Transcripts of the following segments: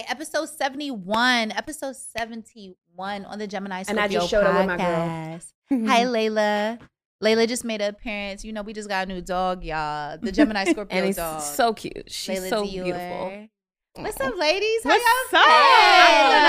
All right, episode 71, episode 71 on the Gemini And Scorpio I just showed up with my girl. podcast. Hi, mm-hmm. Layla. Layla just made an appearance. You know, we just got a new dog, y'all. The Gemini Scorpio and dog. so cute. She's Layla so Dior. beautiful. What's up, ladies? How What's y'all up? feeling? I'm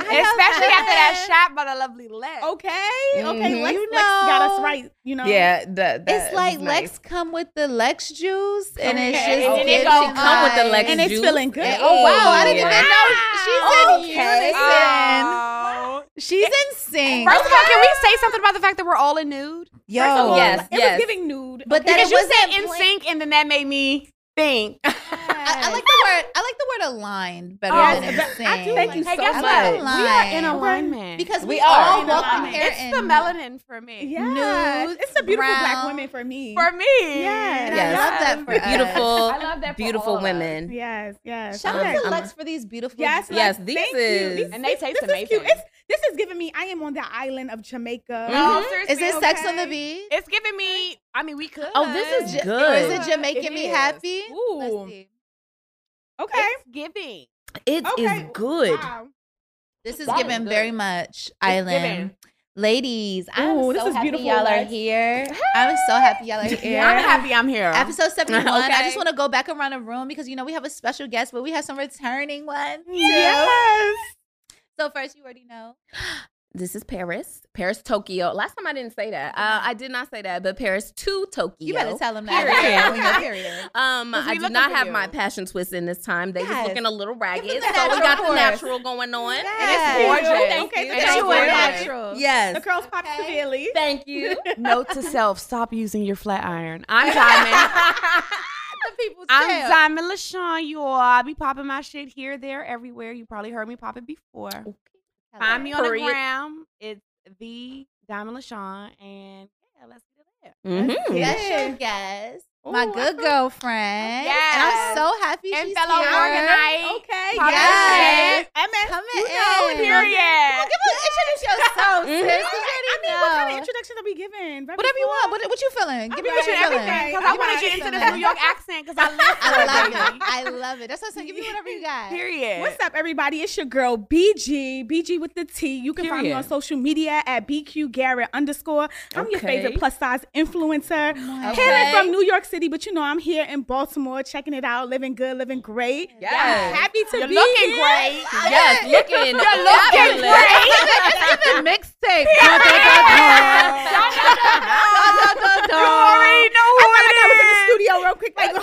How y'all Especially after that shot by the lovely Lex. Okay, okay. Mhm. Lex, You Lex got us right. You know. Yeah, that, that It's like was Lex nice. come with the Lex juice, and it's Okay. just And it giving gonna come with the vibes. Lex and it's feeling good. And- oh wow, I didn't even know she's in Okay. unison. Oh. She's in sync. First of all, can we say something about the fact that we're all in nude? Yo, First of all, yes, It yes. was giving nude. But that Because it you said in sync, and then that made me think. I, I like the word. I like the word aligned better Oh, than in but sync. I do Thank you Hey, so guess I what? like much. We are in aligned. alignment because we, We all are. walk In here it's in the melanin for me. Yes. nudes, it's the beautiful black brown. women for me. For me. Yes. Yes. I love that for beautiful, I love that for beautiful all of us. women. yes, yes. Shout Okay. out to Lex for these beautiful. Yes, Yes, Lex, these thank you. is- And they taste this Is cute. amazing. It's, this is giving me. I am on the island of Jamaica. No, Mhm. seriously. Is this Sex on the Beach? It's giving me. I mean, we could. Oh, this is Ja- good. Is it Jamaican It me is. happy? Ooh. Let's see. Okay. It's giving. It is Okay. good. Wow. This is That is given good. very much island. giving. Ladies, I'm Ooh, this so is happy beautiful, y'all are Lex. here. I'm so happy y'all are here. I'm happy I'm here. Episode 71. I just want to go back around the room because you know we have a special guest, but we have some returning ones. too. Yes. So first you already know. This is Paris, Paris, Tokyo. Last time I didn't say that. Uh, I did not say that, but Paris to Tokyo. You better tell them that. Period. Period. Um, 'Cause we I do not have you. my passion twist in this time. They Yes. was looking a little ragged, so we got natural the natural going on. Yes. And it's gorgeous. Okay, Look And at you gorgeous. in natural. Yes. The curls pop Okay. severely. Thank you. Note to self: Stop using your flat iron. I'm Diamond. The people's I'm tale. Diamond LaShawn. You all, I be popping my shit here, there, everywhere. You probably heard me pop it before. Find me on the Period. gram. It's the Diamond LaShawn, and yeah, let's get it there. Mm-hmm. Yeah. Special guest. My Ooh, good girlfriend. And Yes. I'm so happy And she's fellow here. organite. Okay. Pop Yes. Yes. MS. Come You in. know, period. Come on, give us, introduce yourself, Mhm. sis. 'cause you I already mean, what kind of introduction are we giving? Very Whatever you want. What, what you feeling? Give me what you right, feeling. Because I You want to get into this New York accent because I live I love it, it. baby. I love it. That's what I'm saying. Give me whatever you got. Period. What's up, everybody? It's your girl BG, BG with the T. You can find me on social media at BQ Garrett underscore. I'm your favorite plus size influencer. Oh okay. Hailing from New York City, but you know I'm here in Baltimore, checking it out, living good, living great. Yes. Happy to You're be looking here. great. Yes, looking. You're looking fabulous. It's even mixtape. Da, da, da, da. Da, da, da, da. You already know who I felt like I was in the studio real quick. Like,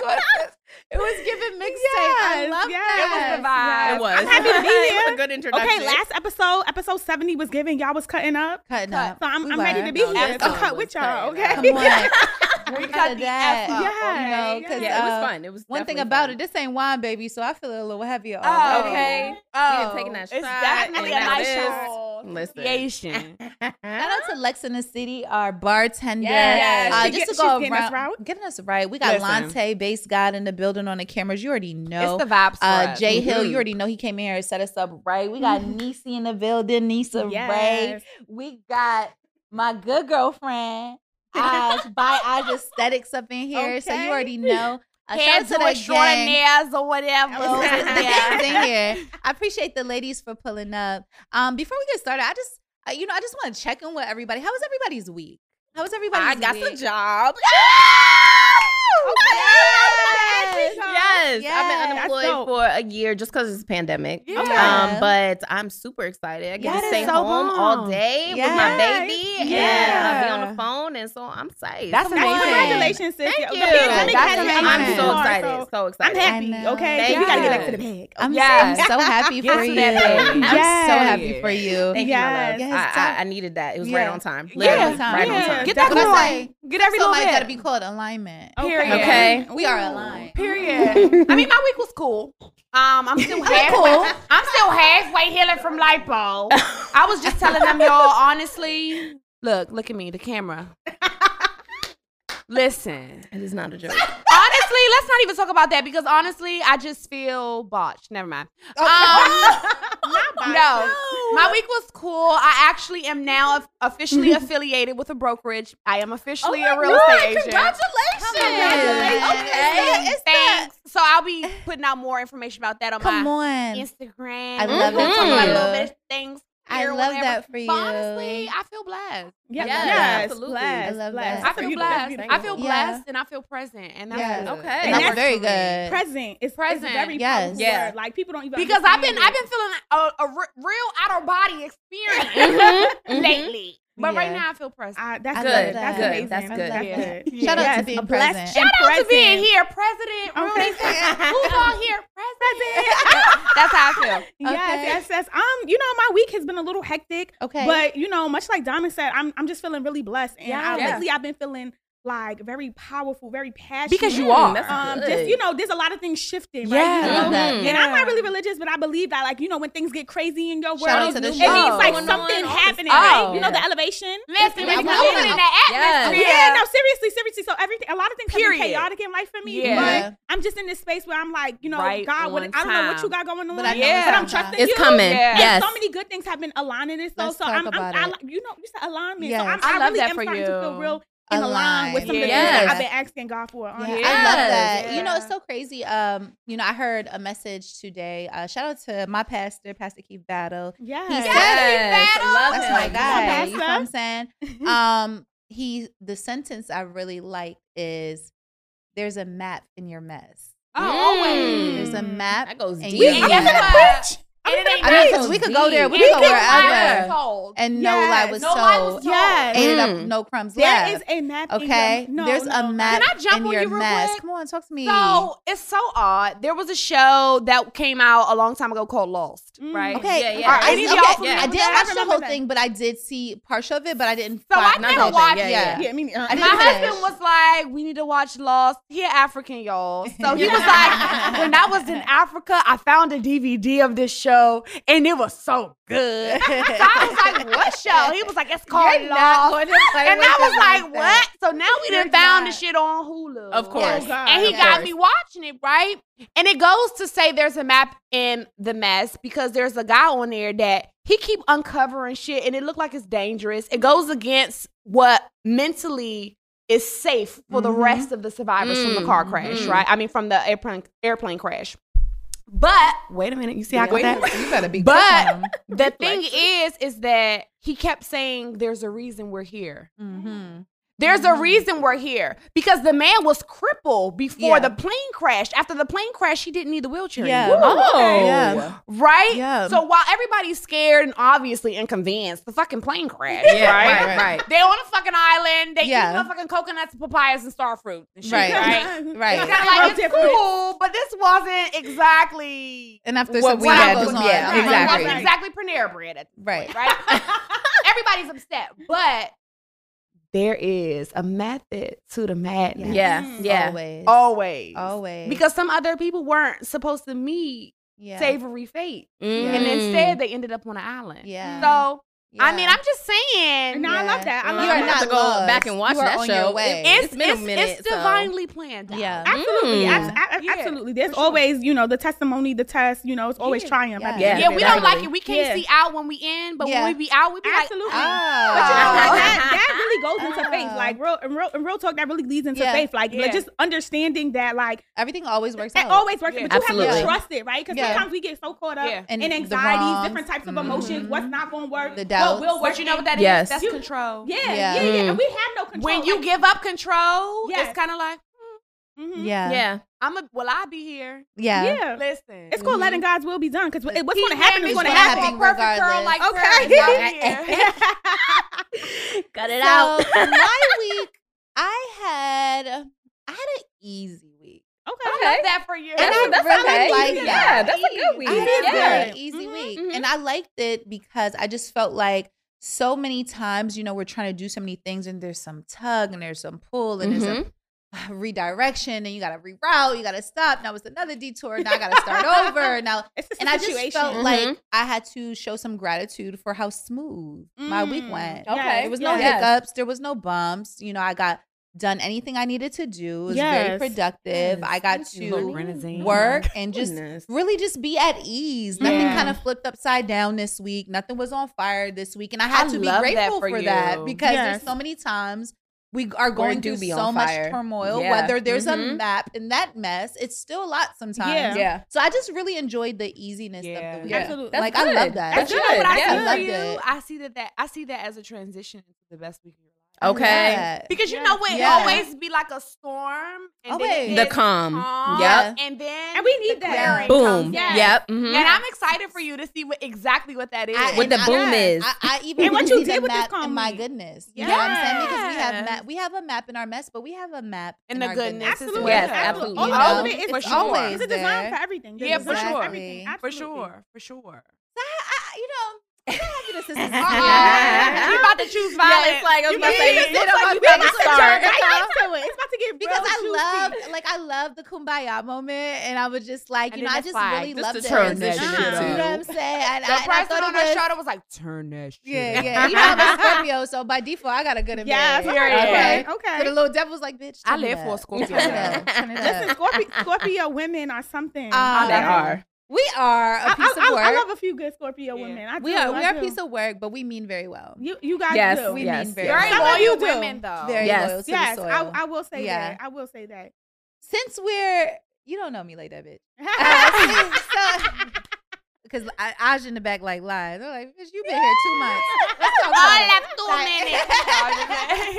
Your headphones on. It was giving mixtape. I love yes. that. It was the vibe. It was. I'm happy to be It was a good introduction. okay, last episode, episode 70 was given. Y'all was cutting up. Cutting Cut. up. So I'm, We I'm ready to be No, here the to episode cut with y'all, okay? Come on. We We cut cut the that. F up. Yeah. You know, 'cause, Yeah, it was uh, fun. It was One thing about fun. it, this ain't wine, baby, so I feel a little heavier. Oh, already. Okay. Oh, We done taken that it's shot, definitely and a nice shot. Listen. Association. Shout out to Lex in the City, our bartender. Yes. Uh, just get- to she's go getting us around, right. getting us right. We got Listen. Lante, Base God in the building on the cameras. You already know. It's the vibes uh. Jay Hill, Mhm. you already know he came in here and set us up right. We got Nisi in the building, Nisa Ray. We got my good girlfriend, Aj, by Aj Aesthetics up in here. So you already know. Uh, shout out Hands to the gang. or whatever. The Yeah. gang's in here. I appreciate the ladies for pulling up. Um, before we get started, I just, uh, you know, I just want to check in with everybody. How was everybody's week? How was everybody's I got week? the job. Yes. Yes, I've been unemployed for a year just because it's pandemic. Yeah. Um, but I'm super excited. I get That to stay so home all bomb. day with my baby and Yeah. uh, be on the phone, and so I'm psyched. That's That's amazing. congratulations, sis. Thank The you. pandemic That's has amazing. I'm amazing. so hard, excited. So I'm happy, I know. okay? Thank we gotta get back to the bag. I'm, Yes. I'm so happy for you. I'm so happy for you. Thank you, my love. Yes, I, I, I needed that. It was right on time. Yeah. Literally, right on time. Get that What I Get every so little bit. gotta be called alignment. Period. Okay. We are aligned. Period. I mean, my week was cool. Um, I'm still halfway. I'm still halfway healing from lipo. I was just telling them, y'all. Honestly, look, look at me, the camera. Listen, It is not a joke. honestly, let's not even talk about that because honestly, I just feel botched. Never mind. Um, no, my week was cool. I actually am now officially affiliated with a brokerage. I am officially a real estate agent. Congratulations. congratulations. Okay. It's Thanks. So I'll be putting out more information about that on Come my on. Instagram. I love We'll that talk for about a little bit of things. I love whatever. that for you. But honestly, I feel blessed. Yes, Yes, yes, absolutely. blessed, I love blessed. that. I feel blessed. I feel Yeah. blessed and I feel present. And that's Yeah. good. Okay. And And that's that's very good. present. It's Present. It's very Yes. Yeah. word. Like people don't even Because I've been understand I've been feeling a, a real out of body experience Mhm, mhm. lately. But right now I feel present. I, that's I good. love That's that. amazing. That's good. That's Yeah. good. Shout out to being a blessed present. Shout out to being here, President. Okay. Rudy. Who's all here? President. That's how I feel. Yes, Okay. yes, yes. Um, you know, my week has been a little hectic. Okay. But you know, much like Diamond said, I'm I'm just feeling really blessed. And I, Yeah. lately I've been feeling like very powerful, very passionate. Because you Mm, are. um, just you know, there's a lot of things shifting, right? Yeah. You know? Love that. And I'm not really religious, but I believe that, like, you know, when things get crazy in your world, Shout out to the it show. means like Going something on, all happening, this- right? Oh. You know, the elevation. Listen, I'm it's coming. moving in the Yes. atmosphere. Yeah, no, seriously, seriously. So everything, a lot of things have Period. been chaotic in life for me. Yeah. But I'm just in this space where I'm like, you know, Right God, what, I don't know what you got going on. But I know Yeah. but I'm it's trusting It's you. coming. Yeah. Yes. So many good things have been aligning this. So, Let's so talk I'm, I'm about I, it. like- you know, you said alignment. Yes. So I'm, I I, love really that am for starting to feel you. real in line with some of the Yes. things that I've been asking God for. Yeah. I love that. Yes. You know, it's so crazy. Um, you know, I heard a message today. Uh, shout out to my pastor, Pastor Keith Battle. Yes. He said Yes, I love That's him. my guy. You know what I'm saying? Um, he the sentence I really like is there's a map in your mess. Oh, Mm. always. There's a map. That goes and deep. you- And guess Yeah. What? And it ain't I mean, nothing 'cause we could go there. We could go wherever. And no lie was No lie was told. told. Yes. Ain't up Mm. no crumbs There left. is a map. in okay, your, no, there's no, a no. map Can I jump in on your you real mess. quick? Come on, talk to me. So it's so odd. There was a show that came out a long time ago called Lost, Mm. right? Okay, Yeah, yeah. are Any any of y'all okay, familiar I didn't that? watch the whole that. thing, but I did see partial of it, but I didn't. So I fi- Not never the whole thing. watched Yeah, it. yeah. Yeah, I mean, My husband was like, "We need to watch Lost." He African, y'all. So he was like, "When I was in Africa, I found a DVD of this show, and it was so good." so I was like, "What show?" He was like, "It's called You're Lost." going to play And with I was like, that. "What?" So now we You're done found the shit on Hulu. Of course. Oh, God. And he Of got course. me watching it, right? And it goes to say there's a map in the mess because there's a guy on there that he keep uncovering shit and it looked like it's dangerous. It goes against what mentally is safe for the Mhm. rest of the survivors from the car Mm, crash, mhm. right? I mean from the airplane airplane crash. But wait a minute, you see how I got Wait, that? you better be But- quick on him. The thing is, is that he kept saying there's a reason we're here. Mm-hmm. There's a reason we're here because the man was crippled before Yeah. the plane crashed. After the plane crash, he didn't need the wheelchair. Yeah. Oh. Yeah. Right? Yeah. So while everybody's scared and obviously inconvenienced, the fucking plane crashed. Yeah, right? right, right. They're on a fucking island. They Yeah. eat motherfucking coconuts and papayas and star fruit and shit. Right. Right. Right. It's kind of like it's cool, but this wasn't exactly And after What some we had goes to- on, yeah, It exactly. wasn't exactly Panera bread at Right. right? Everybody's upset, but there is a method to the madness. Yeah, Mm. yeah. Always. Always. Always. Because some other people weren't supposed to meet yeah. savory fate. Mm. And instead they ended up on an island. Yeah. So I mean, I'm just saying No, I love that. I You love You are I'm that. gonna not to go lost. back and watch You that show. your way. It- it's been a it's, minute, it's so- divinely planned. out. Yeah. Absolutely, Mm. abs- a- Yeah, absolutely. There's sure. always, you know, the testimony, the test. You know, it's always Yeah. triumph. at Yeah. Yeah, of we it. don't like it. We can't Yeah. see out when we in, but Yeah. when we be out, we be Absolutely. like, Ah. But you know Ah. what? That, that really goes into Ah. faith. Like real, in real, in real talk, that really leads into Yeah. faith. Like Yeah. just understanding that, like Everything always works it always works, but you have to trust it, right? Because sometimes we get so caught up in the anxieties, different types of Mhm. emotions. What's not going to work? The What doubts. will work? But you know what that is? Yes. That's You- control. Yeah, Yeah. yeah, yeah. Mm. And we have no control. When you Like, give up control, Yes. it's kind of like, mhm. Yeah. Yeah. I'm a. Will I be here? Yeah. Yeah. Listen, It's called letting God's will be done because what's going to happen is going to happen. happen Perfect girl regardless. like Okay. Paris. Cut it so out. my week, I had I had an easy week. Okay. I love that for you. And I that's really okay. like yeah, that. that's a good week. I had a yeah. very easy Mhm, week. mhm. And I liked it because I just felt like so many times, you know, we're trying to do so many things and there's some tug and there's some pull and there's Mhm. a redirection and you got to reroute, you got to stop. Now it's another detour. Now I got to start over. Now, It's just and a I just situation. felt like I had to show some gratitude for how smooth my week Mm, went. Okay. There was no Yes. hiccups. There was no bumps. You know, I got done anything I needed to do. It was very Yes. productive. I got to work and just Goodness. really just be at ease. Nothing Yeah. kind of flipped upside down this week. Nothing was on fire this week. And I had I to be love that grateful for for, that because Yes. there's so many times we are going do through be so on much fire. turmoil. Yeah. Whether there's a Mhm. map in that mess, it's still a lot sometimes. Yeah. Yeah. So I just really enjoyed the easiness Yeah. of the week. Yeah. Absolutely. That's like I love that. That's But you know what I Yeah. see I for loved you? it. I see that that I see that as a transition into the best week of your life. I love Okay. that. Because you Yeah. know when Yeah. always be like a storm and Always. it The calm. calm, Yep. and then And we need the that. Boom. Yes. Yep. mhm. And I'm excited for you to see what exactly what that is. I- What the I- boom is. I, I even And what really you see did the with this map in my calm goodness. You know what I'm saying? Because we have Yes. map, we have a map in our mess, but we have a map In in, the our goodness goodness. as Absolutely. Yes, well. absolutely. All, You all of it is For sure. always It's a design there. for everything. Yeah, a for sure. everything. For sure. For sure. So I, I, you know, I'm happy the sisters. Uh-uh. you about to choose violence. it's like, I was You about to say, see it it looks on like my you about to face. start. Right into it. It's about to get because I love, juicy. like, I love the kumbaya moment, and I was just like, And you know, I just really just loved to the turn that transition. shit You know what I'm saying? And, The I, and I person thought on it her was, shoulder was like, turn that shit. yeah, yeah. You know, I'm a Scorpio, so by default, I got a good in Yes. bed. Period. Okay. So the little devil's like, bitch. I turn live for a up. Scorpio. Turn it up. Turn it Listen, up. Scorpio, Scorpio women are something. Um, They are. We are I, a piece I, of work. I, I love a few good Scorpio Yeah. women. I we do, are we I are a piece of work, but we mean very well. You, you guys Yes, do. We yes, mean very Very Some of loyal you do. women, though. Very Yes. loyal to Yes, the soil. I, I will say Yeah. that. I will say that. Since we're you don't know me like that, bitch. Uh, Because I, Aj in the back like lies. They're like, bitch, you been here two months. Let's talk about I left two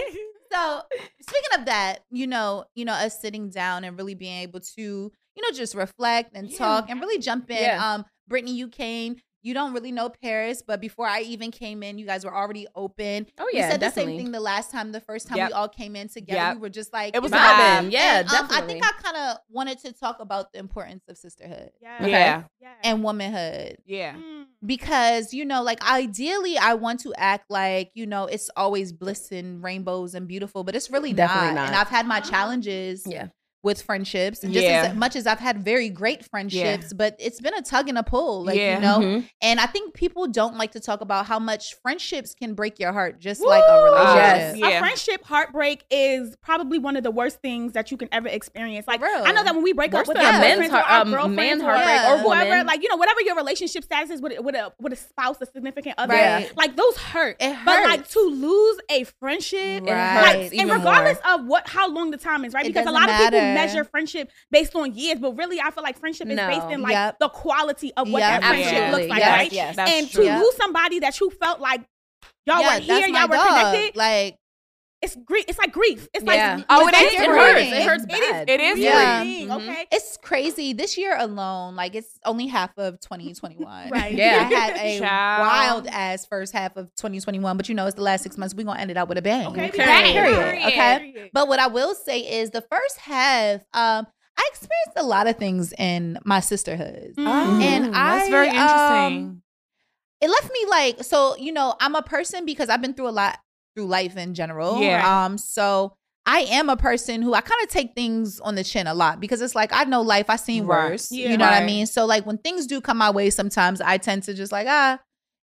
minutes. So speaking of that, you know, you know, us sitting down and really being able to, you know, just reflect and Yeah. talk and really jump in. Yeah. Um, Brittany, you came. You don't really know Paris, but before I even came in, you guys were already open. Oh yeah, we yeah, said definitely. the same thing the last time, the first time Yep. we all came in together. Yep. We were just like It was you know, vibing. Vibing. Yeah, and, um, I think I kind of wanted to talk about the importance of sisterhood Yeah. Okay. Yeah. Yeah. and womanhood Yeah. Mm. because you know like ideally i want to act like you know it's always bliss and rainbows and beautiful but it's really Definitely not. not. and i've had my challenges Yeah. With friendships and just Yeah. as much as i've had very great friendships but it's been a tug and a pull like Yeah. you know Mhm. and i think people don't like to talk about how much friendships can break your heart just like a relationship Yes. Yeah. A friendship heartbreak is probably one of the worst things that you can ever experience. Like real. I know that when we break Worse up with our a man's boyfriends or heart- our um, man's or heartbreak Yeah. or whoever, woman. like you know, whatever your relationship status is with with a with a spouse, a significant other, Right. like those hurt. It But like to lose a friendship, Right. like, and regardless more. of what how long the time is, right? It because a doesn't lot of people matter. Measure friendship based on years, but really, I feel like friendship is No. based in like Yep. the quality of what Yep. that friendship Absolutely. looks like, Yes. right? Yes. And true. to Yep. lose somebody that you felt like y'all yeah, were here, y'all were dog. connected. like it's grief. It's like grief. It's Yeah. like Oh, it's it like It hurts. hurting. It hurts It is- bad. It is. Yeah. grieving, Mhm. okay. it's crazy this year alone like it's only half of 2021 Right. Yeah. i had a Child. wild ass first half of 2021 but you know it's the last six months we're gonna end it out with a bang Okay, Okay. period. period okay Period. but what i will say is the first half um i experienced a lot of things in my sisterhood Mhm. And Mm, that's I, very um, interesting. it left me like so you know i'm a person because i've been through a lot through life in general Yeah. um so i am a person who i kind of take things on the chin a lot because it's like i know life i've seen Right. worse Yeah. you know what i mean so like when things do come my way sometimes i tend to just like ah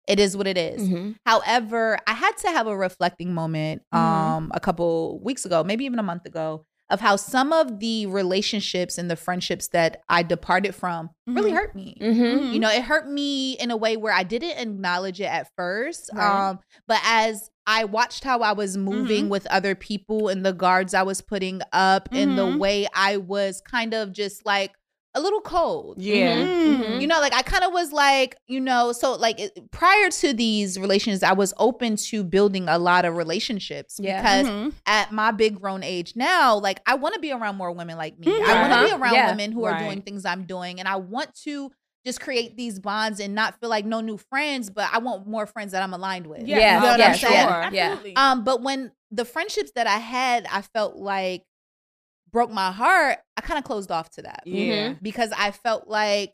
it is what it is. Mhm. however i had to have a reflecting moment Mhm. um a couple weeks ago maybe even a month ago of how some of the relationships and the friendships that i departed from really Mhm. hurt me Mhm. you know it hurt me in a way where i didn't acknowledge it at first Right. um but as i watched how i was moving with other people and the guards i was putting up and the Mhm. way i was kind of just like a little cold. Yeah. Mm. You know, like I kind of was like, you know, so like it- prior to these relations, I was open to building a lot of relationships Yeah. because Mhm. at my big grown age now, like I want to be around more women like me. Mhm. I want to be around Yeah. women who are doing things I'm doing, and I want to just create these bonds and not feel like no new friends, but I want more friends that I'm aligned with. Yeah. Yeah, You know yeah, I'm saying? yeah, yeah. Absolutely. Um, but when the friendships that I had, I felt like broke my heart. I kind of closed off to that Yeah. because I felt like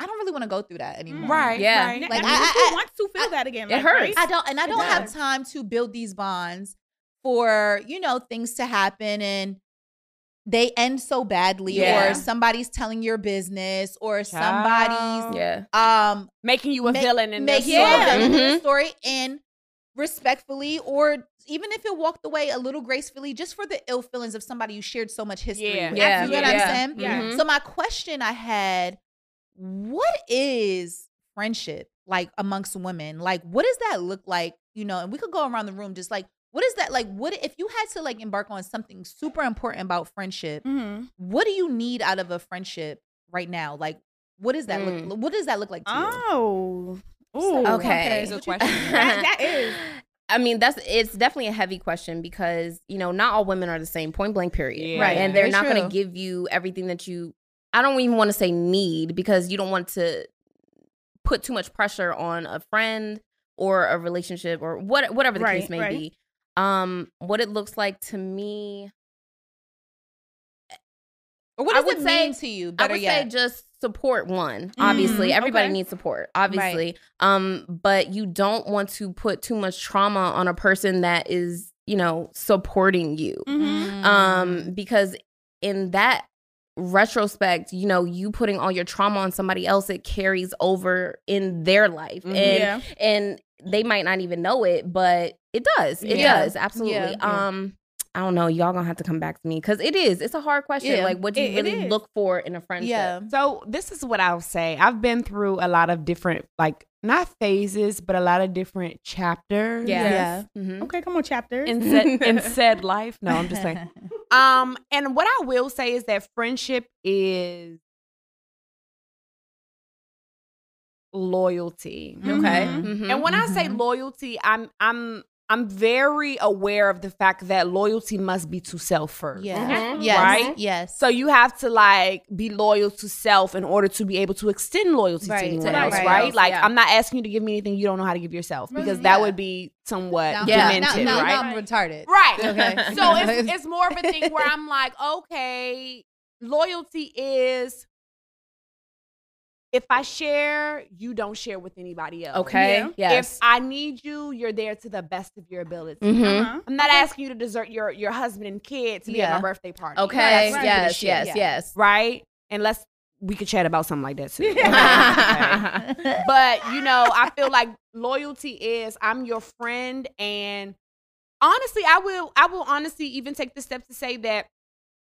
I don't really want to go through that anymore. Right. Yeah. Right. Like, Like, I, I- who I- wants to feel that again? it Like, hurts. right? I don't, and I don't have time to build these bonds for you know things to happen and they end so badly, Yeah. or somebody's telling your business, or Child. somebody's Yeah. um Making you a Ma- villain in their make you a story. villain in the story and respectfully, or even if it walked away a little gracefully, just for the ill feelings of somebody you shared so much history. Yeah. with. Yeah. you know what Yeah. I'm saying? Yeah. Mhm. So my question I had, what is friendship like amongst women? Like what does that look like? You know, and we could go around the room just like what is that like what if you had to like embark on something super important about friendship, Mhm. what do you need out of a friendship right now? Like what does that Mm. look what does that look like to you? Oh. Ooh. Okay. Good question. That- that is. I mean, that's it's definitely a heavy question because you know not all women are the same. Point blank, period. Yeah. Right. and they're Very not going to give you everything that you. I don't even want to say need because you don't want to put too much pressure on a friend or a relationship or what whatever the Right, case may right. be. Um, what it looks like to me, Or what I does would it say- mean to you? I would yet. say just support one. Obviously, Mm, everybody okay. needs support. Obviously, um, but you don't want to put too much trauma on a person that is, you know, supporting you. Mhm. um because in that retrospect you know you putting all your trauma on somebody else it carries over in their life Mhm. and Yeah. and they might not even know it but it does it Yeah. does absolutely Yeah, yeah. um I don't know. Y'all gonna have to come back to me because it is. It's a hard question. Yeah. Like, what do you It- it really is. look for in a friendship? yeah. So this is what I'll say. I've been through a lot of different, like not phases, but a lot of different chapters. Yes. Mhm. Okay, come on, chapters. In said, in said life. No, I'm just saying. Um, and what I will say is that friendship is loyalty. Okay. Mhm. Mhm. And when I say Mhm. loyalty, I'm I'm I'm very aware of the fact that loyalty must be to self first. Yeah. Mhm. Yes. Right? Yes. So you have to like be loyal to self in order to be able to extend loyalty Right, to anyone to else, everybody right? Like yeah. I'm not asking you to give me anything you don't know how to give yourself because that Yeah. would be somewhat now, Yeah. demented, now, now, right? now I'm retarded. Right. Okay. So it's, it's more of a thing where I'm like, okay, loyalty is if I share, you don't share with anybody else. Okay. Yeah. Yes. If I need you, you're there to the best of your ability. Mhm. Uh-huh. I'm not asking you to desert your your husband and kids to be at Yeah. my birthday party. Okay. That's stupid Yes. Yes. Yeah. Yes. Right? Unless we could chat about something like that too. Okay. But you know, I feel like loyalty is I'm your friend and honestly, I will I will honestly even take the step to say that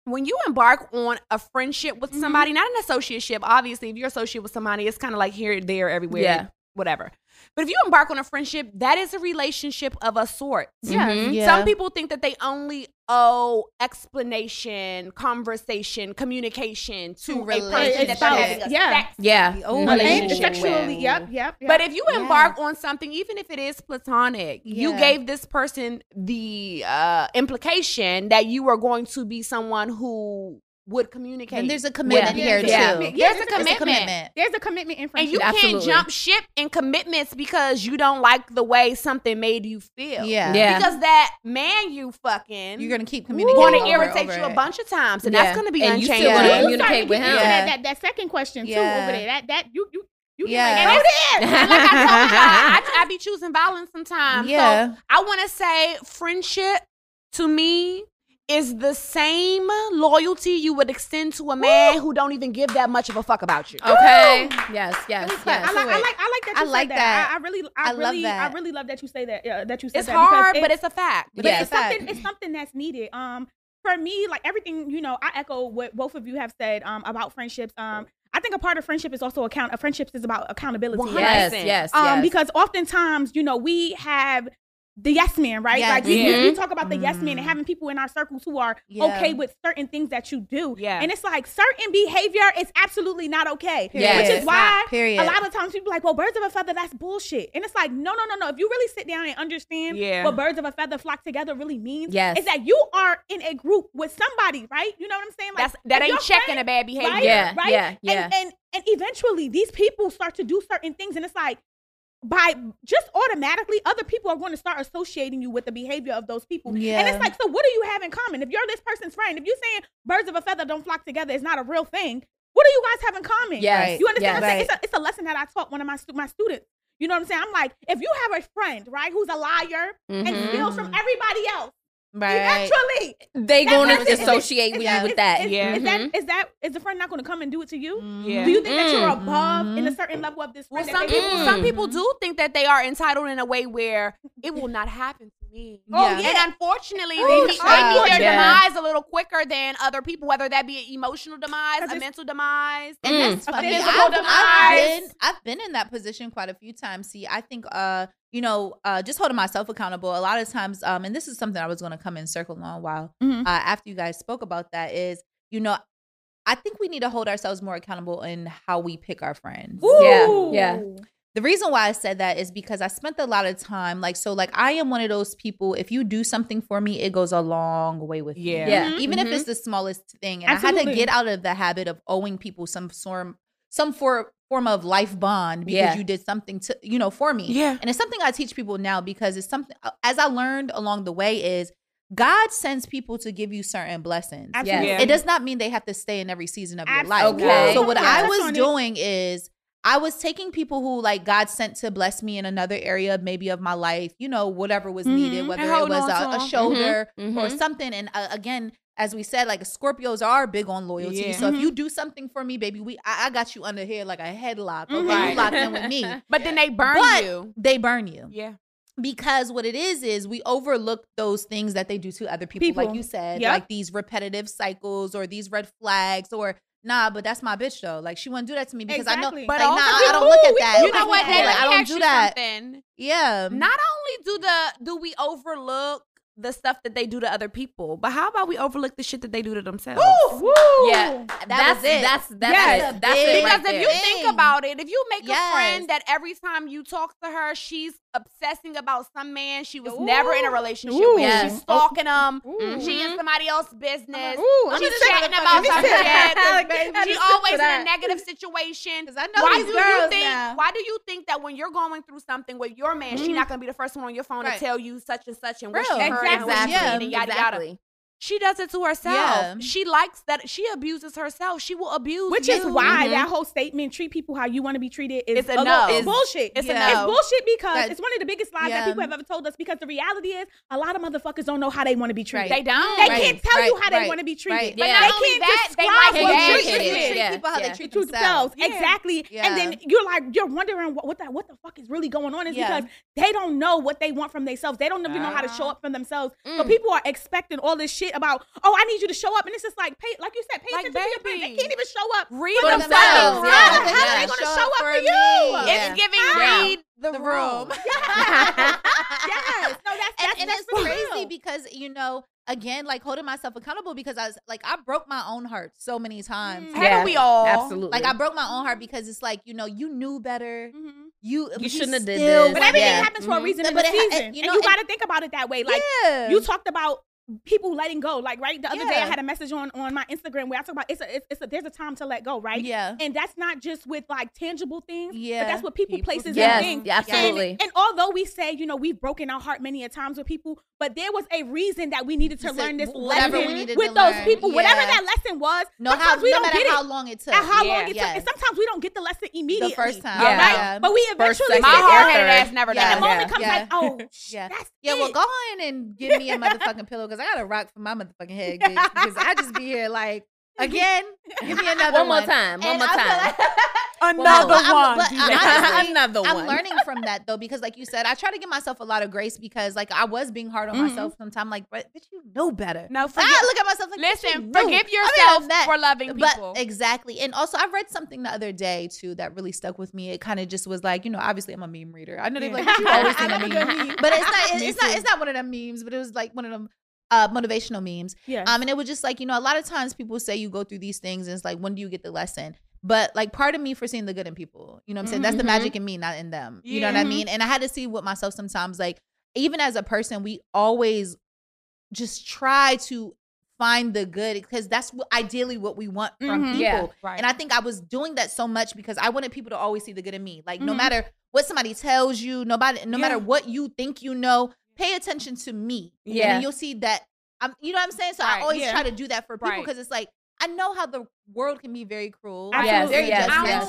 when you embark on a friendship with Mhm. somebody, not an associateship, obviously, if you're associated with somebody, it's kind of like here, there, everywhere, Yeah. Whatever. But if you embark on a friendship, that is a relationship of a sort. Yeah. Mhm. Yeah. Some people think that they only owe explanation, conversation, communication to, To a person that they're having a Yeah. sex Yeah. Oh, Relationship sexually, with. yep, yep, yep. But if you Yeah. embark on something, even if it is platonic, you gave this person the uh, implication that you are going to be someone who would communicate. And there's a commitment Yeah. here There's too. Yeah. commitment. There's a there's commitment. commitment. There's a commitment in friendship. and you can't Absolutely. jump ship in commitments because you don't like the way something made you feel. Yeah. Yeah. Because that man you fucking You're gonna keep communicating. Gonna over irritate and you a bunch of times, and Yeah. that's going to be And you unchanged. still wanna Yeah. Communicate started with him. Yeah. That, that, that second question too over there. That that you you you Yeah. can And make it is. And like I told you, I, I, I be choosing violence sometimes. Yeah. So I want to say friendship to me is the same loyalty you would extend to a man who don't even give that much of a fuck about you. Okay. Yes. Yes. I like, I like, I like that you I said like that. that. I, I really, I, I love really, that. I really love that you say that. Uh, that you said It's that because hard, it- but it's a fact. but Yes. it's something. It's something that's needed. Um, for me, like everything, you know, I echo what both of you have said. Um, about friendships. Um, I think a part of friendship is also account. A friendship is about accountability. One right? Yes. Yes. Um, yes. because oftentimes, you know, we have the yes man, right? Yes. Like we, we- Yeah. we talk about the yes man and Mm. having people in our circles who are Yeah. okay with certain things that you do. Yeah. And it's like certain behavior is absolutely not okay. Yes. Which It's is why Period. a lot of times people are like, well, birds of a feather, that's bullshit. And it's like, no, no, no, no. If you really sit down and understand Yeah. what birds of a feather flock together really means, Yes. is that you are in a group with somebody, right? You know what I'm saying? Like That's that ain't checking friend- a bad behavior. right? Yeah, right? yeah, yeah. And, and and eventually these people start to do certain things, and it's like by just automatically other people are going to start associating you with the behavior of those people. And it's like, so what do you have in common? If you're this person's friend, if you're saying birds of a feather don't flock together it's not a real thing, what do you guys have in common? Yes, You understand? I'm saying? It's, a, it's a lesson that I taught one of my stu- my students. You know what I'm saying? I'm like, if you have a friend, right, who's a liar and Mhm. steals from everybody else, right. eventually, They that going to person is- associate with that- you with is- that. Is, Yeah. is that Mhm. is that is the friend not going to come and do it to you? Yeah. Do you think that you're Mm. above in a certain level of this Well, some people, some people do think that they are entitled in a way where it will not happen to me. Oh, Yeah. yeah. And unfortunately, Ooh, they meet, they child. meet their Yeah. demise a little quicker than other people, whether that be an emotional demise, a mental demise. And Mm. that's A funny. physical I've, I've demise. been I've been in that position quite a few times. See, I think uh, you know, uh just holding myself accountable a lot of times, um, and this is something I was gonna come in circle on a while Mhm. uh after you guys spoke about that is, you know, I think we need to hold ourselves more accountable in how we pick our friends. Yeah, Ooh. yeah. The reason why I said that is because I spent a lot of time like so like I am one of those people if you do something for me it goes a long way with me. Yeah. Yeah. Mhm. Even if it's the smallest thing and I had to get out of the habit of owing people some form some for, form of life bond because Yeah. you did something to you know for me. Yeah. And it's something I teach people now because it's something as I learned along the way is God sends people to give you certain blessings. Absolutely. Yeah. It does not mean they have to stay in every season of your life. Okay. So what Yeah, I was on doing is I was taking people who like God sent to bless me in another area maybe of my life, you know, whatever was needed, Mhm. whether it was on a, to a 'em. shoulder Mhm, or mhm. something. And uh, again, as we said, like Scorpios are big on loyalty. Yeah. So if Mhm. you do something for me, baby, we I, I got you under here like a headlock. Okay, Mhm. you locked in with me. But then they burn But- you. They burn you Yeah. because what it is is we overlook those things that they do to other people, like you said, Yep. like these repetitive cycles or these red flags or nah, but that's my bitch though. Like she wouldn't do that to me because I know, Exactly. like But nah, also I don't look at that. You know what? Like, I don't do that. Something. Yeah, Not only do the do we overlook the stuff that they do to other people, but how about we overlook the shit that they do to themselves? Woo! Yeah, That that's it. that's that's Yes. it. That's it Because right if there. you think about it, if you make Yes. a friend that every time you talk to her, she's obsessing about some man she was Ooh. never in a relationship Ooh. with, Yes. she's stalking him, Ooh. she in somebody else's business, Ooh, I'm she's chatting about fucking some shit, back, she always in a that. negative situation. 'Cause I know Why these do you think? now. Why do you think that when you're going through something with your man, she's not gonna be the first one on your phone Right. to tell you such and such and what she Real. heard and what she Exactly. Yeah. yada yada? exactly. She does it to herself. Yeah. She likes that. She abuses herself. She will abuse Which you. is why Mhm. that whole statement, treat people how you want to be treated, is It's a a little- no. It's It's- bullshit. it's a It's bullshit because That- it's one of the biggest lies Yeah. that people have ever told us. Because the reality is, a lot of motherfuckers don't know how they want to be treated. They don't. They Right, can't tell you right, how they want to be treated. right. But Yeah. not They only can't that, they describe like what bad treat treat. Yeah, people how yeah. they treat to themselves. themselves. Exactly. Yeah. And then you're like, you're wondering what, what the what the fuck is really going on is because they don't know what they want from themselves. They don't even know how to show Ah. up for themselves. So Mm. people are expecting all this shit about, oh, I need you to show up. And it's just like, pay, like you said, pay Like, attention to your friends. They can't even show up. Read for the themselves. themselves. How, Yeah. the hell are Yeah. they going to Show show up up for for you? Yeah. It's giving Yeah. read the, The room. room. yes. No, that's, that's, and, and that's it's crazy real. because you know again like holding myself accountable because i was like i broke my own heart so many times Mm. Haven't we all? Absolutely. like i broke my own heart because it's like you know you knew better Mhm. you You shouldn't have did still this. But everything Yeah. happens for a Mhm. reason No, in but the it ha- season. you and know, you got to think about it that way. Like, yeah. you talked about people letting go like right the other day i had a message on on my instagram where i talk about it's a, it's, it's a there's a time to let go right yeah and that's not just with like tangible things Yeah. but that's what people, People- places Yes, and things yeah, absolutely. and, and although we say you know we've broken our heart many a times with people but there was a reason that we needed to You learn this lesson with those learn. people whatever that lesson was no sometimes how we no don't matter get how it long it took how Yeah. long it Yes. took and sometimes we don't get the lesson immediately the first time Yeah. right yeah. but we First, eventually My sit or hard headed ass never Yeah. done and the that. moment comes like oh Yeah. that's Yeah, well, it. go ahead and give me a motherfucking pillow because I got a rock for my motherfucking head because I just be here like again. Give me another One more time. One And more time. like- Another Well, I'm- one. but honestly, Another I'm learning from that though, because like you said, I try to give myself a lot of grace because like I was being hard on Mhm. myself sometimes. Like, but bitch, you know better. No, I look at myself like, bitch, you Listen, know. forgive I mean, yourself that- for loving people. But exactly, and also I read something the other day too that really stuck with me. It kind of just was like, you know, obviously I'm a meme reader. I know they're Yeah. like, but you always seen I a a meme, but it's not. Me It's not. It's not one of them memes, but it was like one of them uh, motivational memes. Yeah. Um, and it was just like, you know, a lot of times people say you go through these things and it's like, when do you get the lesson? But like part of me for seeing the good in people, you know what I'm saying? That's the Mhm. magic in me, not in them. You know what I mean? And I had to see with myself sometimes, like, even as a person, we always just try to find the good because that's what ideally what we want from Mhm. people. Yeah, right. And I think I was doing that so much because I wanted people to always see the good in me. Like no Mhm. matter what somebody tells you, nobody no matter what you think you know, pay attention to me. Yeah. then you'll see that I'm you know what I'm saying? So I always yeah. try to do that for people Right. because it's like I know how the world can be very cruel, Yes, very yes, I yes.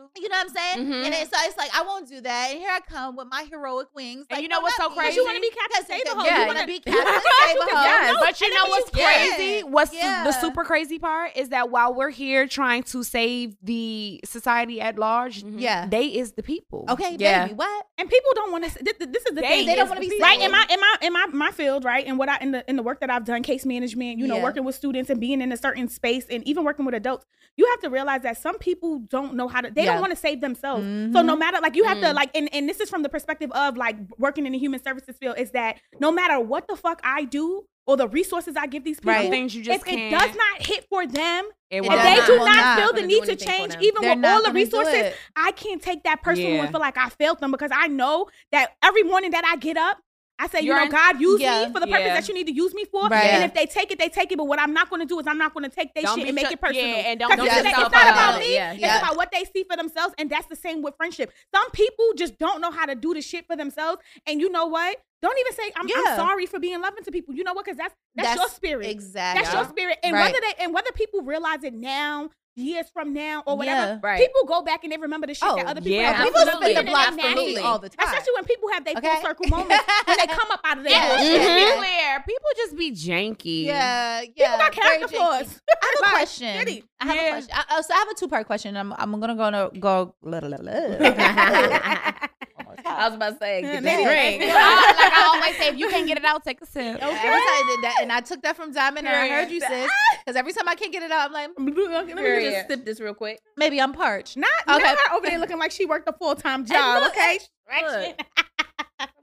Will be judgmental. cruel to you. You know what I'm saying? Mhm. And it's, so it's like I won't do that. And here I come with my heroic wings. And you know what's so me. crazy? You want to be Captain Because Save a yeah, you You want to be to Captain Save a hoe. Yes. But you And know what's you crazy? it- What's Yeah. the super crazy part is that while we're here trying to save the society at large, Mhm. Yeah. they is the people. Okay, Yeah. baby. What? and people don't want to. This, this is the They- thing. They don't want to be right in my in my in my my field, right? And what I in the in the work that I've done, case management, you know, Yeah. working with students and being in a certain space, and even working with adults, you have to realize that some people don't know how to. They Yeah. Don't want to save themselves. So Mhm. no matter like you have to Mm. like, and and this is from the perspective of like working in the human services field, is that no matter what the fuck I do or the resources I give these people, Right. Things you just if it can't. does not hit for them, it It if won't. they not. do will not, not feel the need to change, even They're with all the resources. I can't take that person Yeah. and feel like I failed them because I know that every morning that I get up, I say, you You're know, in- God used Yeah. me for the purpose Yeah. that you need to use me for. Right. And if they take it, they take it. But what I'm not going to do is I'm not going to take their shit and make shut- it personal. yeah, and don't 'Cause beat it's, it's not about about me. it. Yeah, It's about what they see for themselves. And that's the same with friendship. Some people just don't know how to do the shit for themselves. And you know what? Don't even say I'm, I'm sorry for being loving to people. You know what? Because that's, that's your spirit. Exactly. That's your spirit. And Right. whether they and whether people realize it now, years from now, or whatever, Yeah. Right. people go back and they remember the shit Oh, that other people yeah. have People spin the block for all the time. Especially when people have their Okay. full circle moments when they come up out of their Yeah. bullshit. Yeah. clear, people just be janky. Yeah, yeah. People got very character janky. flaws. I have a question. shitty. I have Yeah. a question. I, uh, so I have a two part question. I'm I'm gonna go to go. I was about to say, get mm, Maybe- the drink. like I always say, if you can't get it out, take a sip. Every time I did that, and I took that from Diamond, and I heard you, sis. Because every time I can't get it out, I'm like, mm, Let me just Let me just sip this real quick. maybe I'm parched. Not, Okay. not her over there looking like she worked a full time job. look, okay, Look.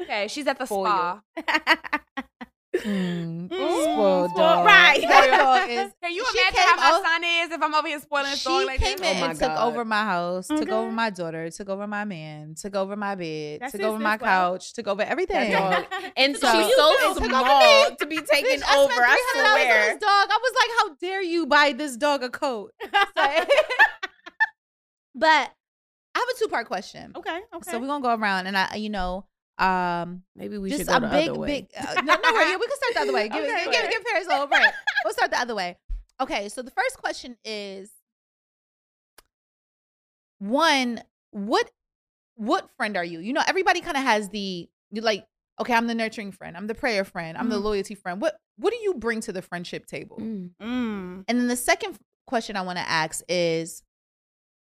Okay, she's at the For spa. Mm. Mm, Spoiled spoiled- dog. right. Spoiled dog is- Can you She imagine how my o- son is if I'm over here spoiling his story She like came this? in Oh my and took over my house, took over my daughter, took over my man, took over my bed, That's took over my well. couch, took over everything. And So- she's You so do. Small to be taken Bitch, I over. spent I $300 on swear. this dog. I was like, how dare you buy this dog a coat? But I have a two part question. Okay, okay. So we're gonna go around, and I, you know, um, Maybe we just should go a the big, other way. big. Uh, no, no, worry, we can start the other way. Give, Okay, give, give, give Paris a little break. We'll start the other way. Okay, so the first question is one: what what friend are you? You know, everybody kind of has the you like. Okay, I'm the nurturing friend. I'm the prayer friend. I'm the Mhm. loyalty friend. What what do you bring to the friendship table? Mm. Mm. And then the second question I want to ask is,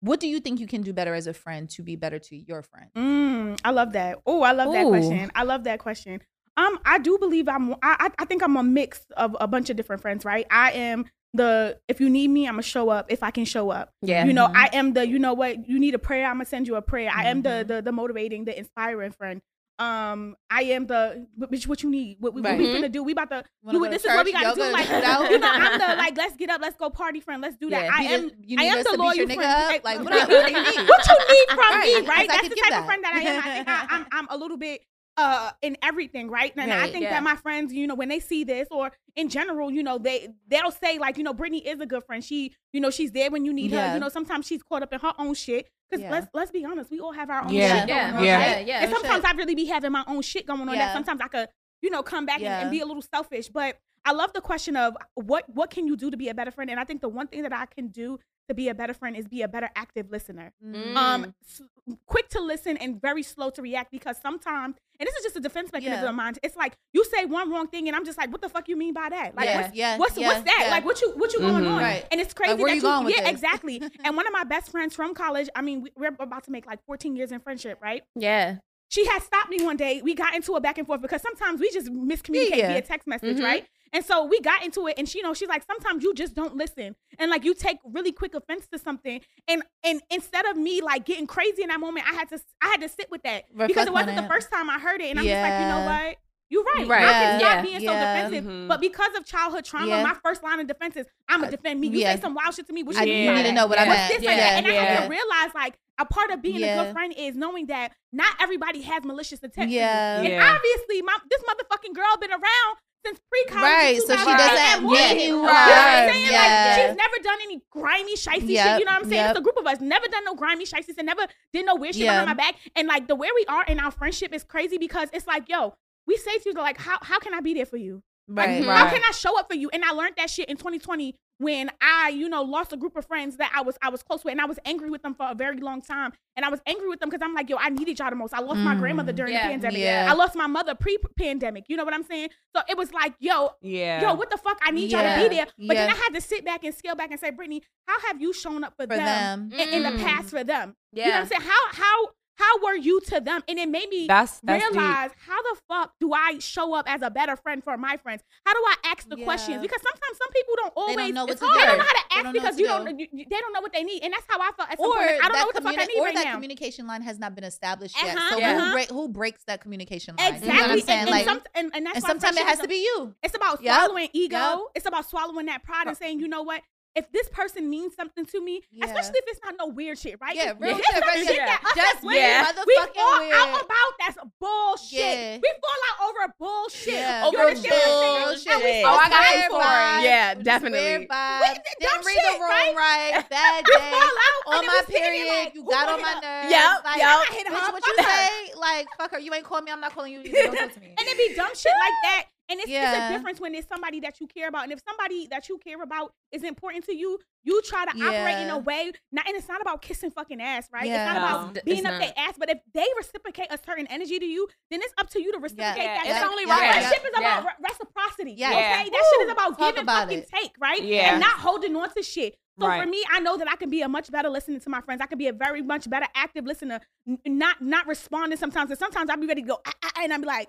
what do you think you can do better as a friend to be better to your friend? Mm, I love that. Oh, I love that question. I love that question. Um, I do believe I'm. I, I think I'm a mix of a bunch of different friends. Right. I am the. If you need me, I'm gonna show up. If I can show up. Yeah. You know, Mhm. I am the. You know what? You need a prayer. I'm gonna send you a prayer. I am the Mhm. the the motivating, the inspiring friend. Um, I am the bitch. What you need? What, we what Right. we finna do? We about to. Wanna do go it. This is what we gotta do. Like you know, I'm the like. Let's get up. Let's go party, friend. Let's do that. Yeah, I am. us- you I am the to beat loyal nigga friend. Like, Like, what, do you- need? what you need from Right, me, right? That's the type that. of friend that I am. I think I, I'm I'm a little bit uh in everything, right? And I think yeah. that my friends, you know, when they see this or in general, you know, they they'll say like, you know, Brittany is a good friend. She, you know, she's there when you need her. You know, sometimes she's caught up in her own shit. Because Yeah. let's let's be honest, we all have our own Yeah. shit Yeah. going on. Yeah. right? Yeah. And sometimes sure. I really be having my own shit going on Yeah. that sometimes I could, you know, come back and, and be a little selfish. But I love the question of what what can you do to be a better friend? And I think the one thing that I can do to be a better friend is be a better active listener. Mm. Um, s- quick to listen and very slow to react because sometimes, and this is just a defense mechanism Yeah. of mine. It's like you say one wrong thing, and I'm just like, what the fuck you mean by that? Like, Yeah, what's, yeah, what's, yeah, what's that? yeah. Like, what you what you going Mhm. on? Right. And it's crazy where that you going with yeah, this? exactly. and one of my best friends from college, I mean, we, we're about to make like 14 years in friendship, right? Yeah. she had stopped me one day. We got into a back and forth because sometimes we just miscommunicate Yeah. via text message, Mhm. right? And so we got into it, and she, you know, she's like, sometimes you just don't listen, and like you take really quick offense to something, and and instead of me like getting crazy in that moment, I had to I had to sit with that because it wasn't on the it. first time I heard it, and I'm just like, you know Yeah. what? You're right. Right. I can Yeah. stop being so Yeah. defensive. Mhm. But because of childhood trauma, Yeah. my first line of defense is I'm gonna defend me. You yeah. say some wild shit to me, what I, you mean need to know what Yeah. I What's meant. this Yeah, like that? And I had yeah. to realize like a part of being a good friend is knowing that not everybody has malicious intent. Yeah. And Yeah. obviously, my this motherfucking girl been around since pre-college. Right, so she doesn't one. get You you know what I'm saying? yeah. Like she's never done any grimy shicey Yep, shit. You know what I'm saying? yep. It's a group of us. Never done no grimy shicey and never did no weird shit Yeah. behind my back. And like the way we are in our friendship is crazy because it's like, yo, we say to you like, how how can I be there for you? Like, Right, How can I show up for you? And I learned that shit in 2020 when I, you know, lost a group of friends that I was I was close with, and I was angry with them for a very long time. And I was angry with them because I'm like, yo, I needed y'all the most. I lost my Mm. grandmother during Yeah, the pandemic. yeah. I lost my mother pre-pandemic. You know what I'm saying? So it was like, yo, Yeah. yo, what the fuck? I need y'all to be there. But then. I had to sit back and scale back and say, Brittany, how have you shown up for, For them, them. In, in the Mm. past for them? Yeah. You know what I'm saying? How how how were you to them? And it made me That's that's deep. realize how the fuck do I show up as a better friend for my friends? How do I ask the Yeah. questions? Because sometimes some people don't always they don't know what it's to do. They don't know how to ask don't because what you to don't you, you- they don't know what they need. And that's how I felt at some Or point. I don't know that, what the fuck I need or right that now. communication line has not been established yet. Uh-huh, So Yeah. who, uh-huh. break, who breaks that communication line? Exactly. You know what I'm and, saying? and, like, some, and, and that's and sometimes it has to be you. It's about Yep. swallowing ego. Yep. It's about swallowing that pride and saying, you know what? If this person means something to me, Yeah. especially if it's not no weird shit, right? Yeah, real shit, some right? shit Yeah. that Just as women, yeah. we fall weird. out about that's bullshit. Yeah. We fall out over bullshit. Yeah. Over understand what I'm saying? bullshit. And we Oh, I got out for for it. it. Yeah, definitely. Weird vibes. Wait, Didn't dumb read shit, the room right? right. Bad day. fall out, On my we sitting here period, like, you got on my hit nerves. Yep, like, yep. I hit her what you say? Like, fuck her. You ain't call me. I'm not calling you. You don't talk to me. And it be dumb shit like that. And it's, it's a difference when it's somebody that you care about. And if somebody that you care about is important to you, you try to operate in a way. Not, and it's not about kissing fucking ass, right? Yeah. It's not No. about It's being up not. their ass. But if they reciprocate a certain energy to you, then it's up to you to reciprocate Yeah, that. it's Like, only my right. Friendship is Yeah. about re- reciprocity. Yeah. Okay, that shit is about Talk giving about fucking it. take, right? Yeah. And not holding on to shit. So Right. for me, I know that I can be a much better listener to my friends. I can be a very much better active listener, n- not not responding sometimes. And sometimes I'll be ready to go, ah, ah, ah, and I'm like,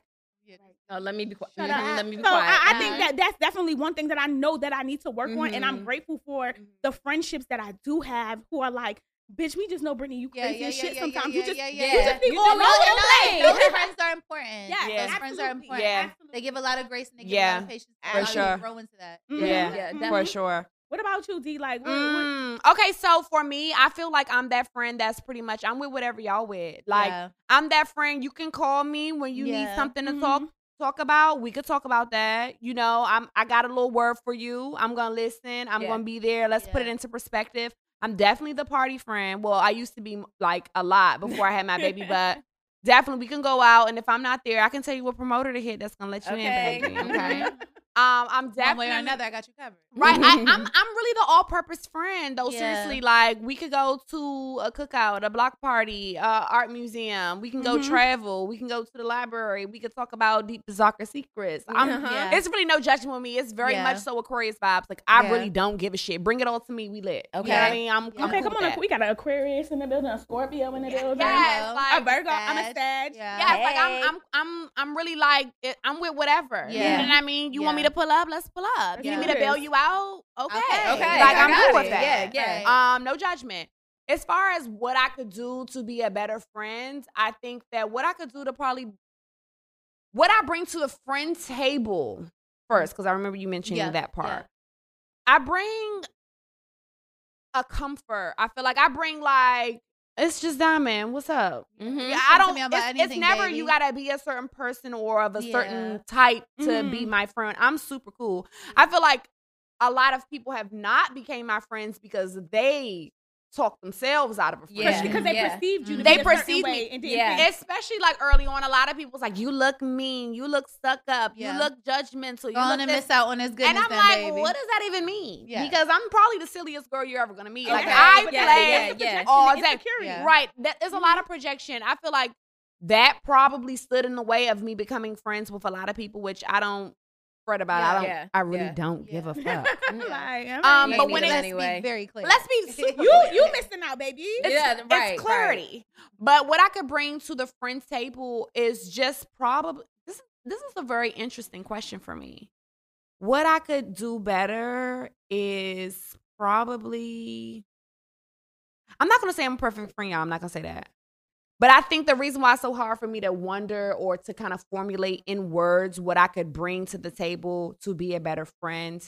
Oh, let me be quiet. Shut Mhm, up. Let me be so quiet. I, I think that that's definitely one thing that I know that I need to work on, and I'm Mhm. grateful for the friendships that I do have who are like, bitch, we just know Brittany, you crazy yeah, yeah, shit. yeah, Sometimes yeah, you just yeah, you just be You all just over know the Those place. those friends are important. Yeah, Yeah. Those friends are important. Yeah. absolutely. They give a lot of grace and they give Yeah. a lot of patience. For you sure. Grow into that. Mhm. Yeah. Yeah, definitely. For sure. What about you, D? Like, what, what, Mm, okay, so for me, I feel like I'm that friend that's pretty much I'm with whatever y'all with. Like Yeah. I'm that friend you can call me when you need something to Mhm. talk talk about. We could talk about that. You know, I'm I got a little word for you. I'm gonna listen. I'm Yeah. gonna be there. Let's put it into perspective. I'm definitely the party friend. Well, I used to be like a lot before I had my baby, but definitely we can go out and if I'm not there, I can tell you what promoter to hit that's gonna let you Okay. in, baby. Okay. Um, I'm One definitely way or another, I got you covered. Right, I, I'm I'm really the all-purpose friend though. Yeah. Seriously, like we could go to a cookout, a block party, uh, art museum. We can go Mhm. travel. We can go to the library. We could talk about deep soccer secrets. I'm, Uh-huh. Yeah. It's really no judgment with me. It's very Yeah. much so Aquarius vibes. Like I Yeah. really don't give a shit. Bring it all to me. We lit. You know Okay. I mean, I'm, I'm okay, cool come on. that. We got an Aquarius in the building, a Scorpio in the building, Yes, Virgo. like, a Virgo. I'm a Sag. Sag. Yeah. Yes, like I'm, I'm, I'm, I'm really like it, I'm with whatever. Yeah. You know what I mean? You want me Yeah. to pull up? Let's pull up. You need me to bail you out? Okay. Okay. Okay, Like I I'm got cool with that. Yeah, yeah. Um, no judgment. As far as what I could do to be a better friend, I think that what I could do to probably what I bring to the friend table first, because I remember you mentioning Yeah, that part. yeah. I bring a comfort. I feel like I bring like it's just that man. What's up? Mhm. Yeah, I don't. me about It's, it's never baby. you gotta be a certain person or of a Yeah. certain type to be Mhm. my friend. I'm super cool. I feel like a lot of people have not became my friends because they talk themselves out of a Yeah. friendship. because they Yeah. perceived you. To mm-hmm. They be a certain perceived way me. and didn't Yeah. think- Especially like early on, a lot of people was like, "You look mean, you look stuck up, Yeah. you look judgmental, you Going look to miss out on his goodness. and I'm then, like, baby. what does that even mean? Yeah. Because I'm probably the silliest girl you're ever gonna meet. Like I But play that's- yeah, that's yeah. all projection day. Yeah. Right. That, there's a lot mm-hmm. of projection. I feel like that probably stood in the way of me becoming friends with a lot of people, which I don't fret about. I don't. Yeah. I really Yeah. don't give a fuck. like, all Um, right. but when neither it's anyway. Be very clear. let's be super you you missing out, baby. It's, Yeah, it's right, right. clarity. But what I could bring to the friend table is just probably this. is- This is a very interesting question for me. What I could do better is probably. I'm not gonna say I'm a perfect friend, y'all. I'm not gonna say that. But I think the reason why it's so hard for me to wonder or to kind of formulate in words what I could bring to the table to be a better friend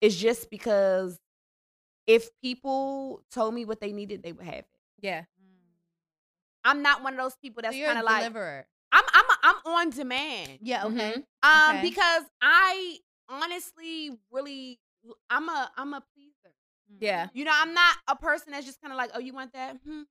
is just because if people told me what they needed, they would have it. Yeah. I'm not one of those people that's you're kind of like deliverer. I'm I'm I'm on demand. Yeah. Okay. Um, Okay. because I honestly really I'm a I'm a pleaser. Yeah. You know, I'm not a person that's just kind of like, oh, you want that? Hmm.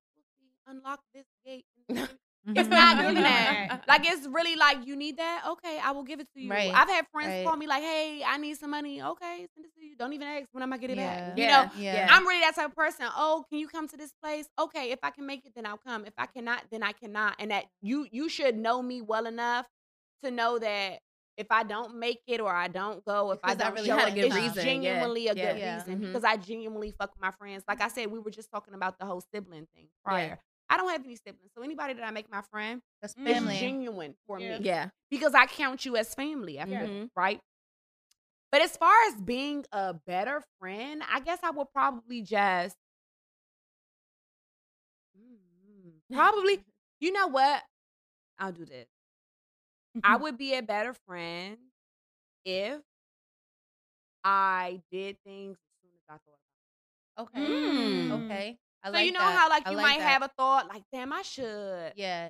We'll see. Unlock this gate. It's not Mhm. doing that. Like it's really like you need that. Okay, I will give it to you. Right, I've had friends right. call me like, "Hey, I need some money." Okay, send it to you. Don't even ask when I'm gonna get it back. You Yeah. know, Yeah. I'm really that type of person. Oh, can you come to this place? Okay, if I can make it, then I'll come. If I cannot, then I cannot. And that you you should know me well enough to know that if I don't make it or I don't go, if I Because I don't really show had a good it's reason, yeah. genuinely a good Yeah. reason Mhm. because I genuinely fuck with my friends. Like I said, we were just talking about the whole sibling thing prior. I don't have any siblings, so anybody that I make my friend That's is family. genuine for Yeah. me Yeah. because I count you as family after Yeah. this, right? But as far as being a better friend, I guess I would probably just Mm, probably, you know what? I'll do this. I would be a better friend if I did things as soon as I thought about it Okay. Mm. Okay. I. So like you know that. how like I you like might that. have a thought like, damn, I should yeah.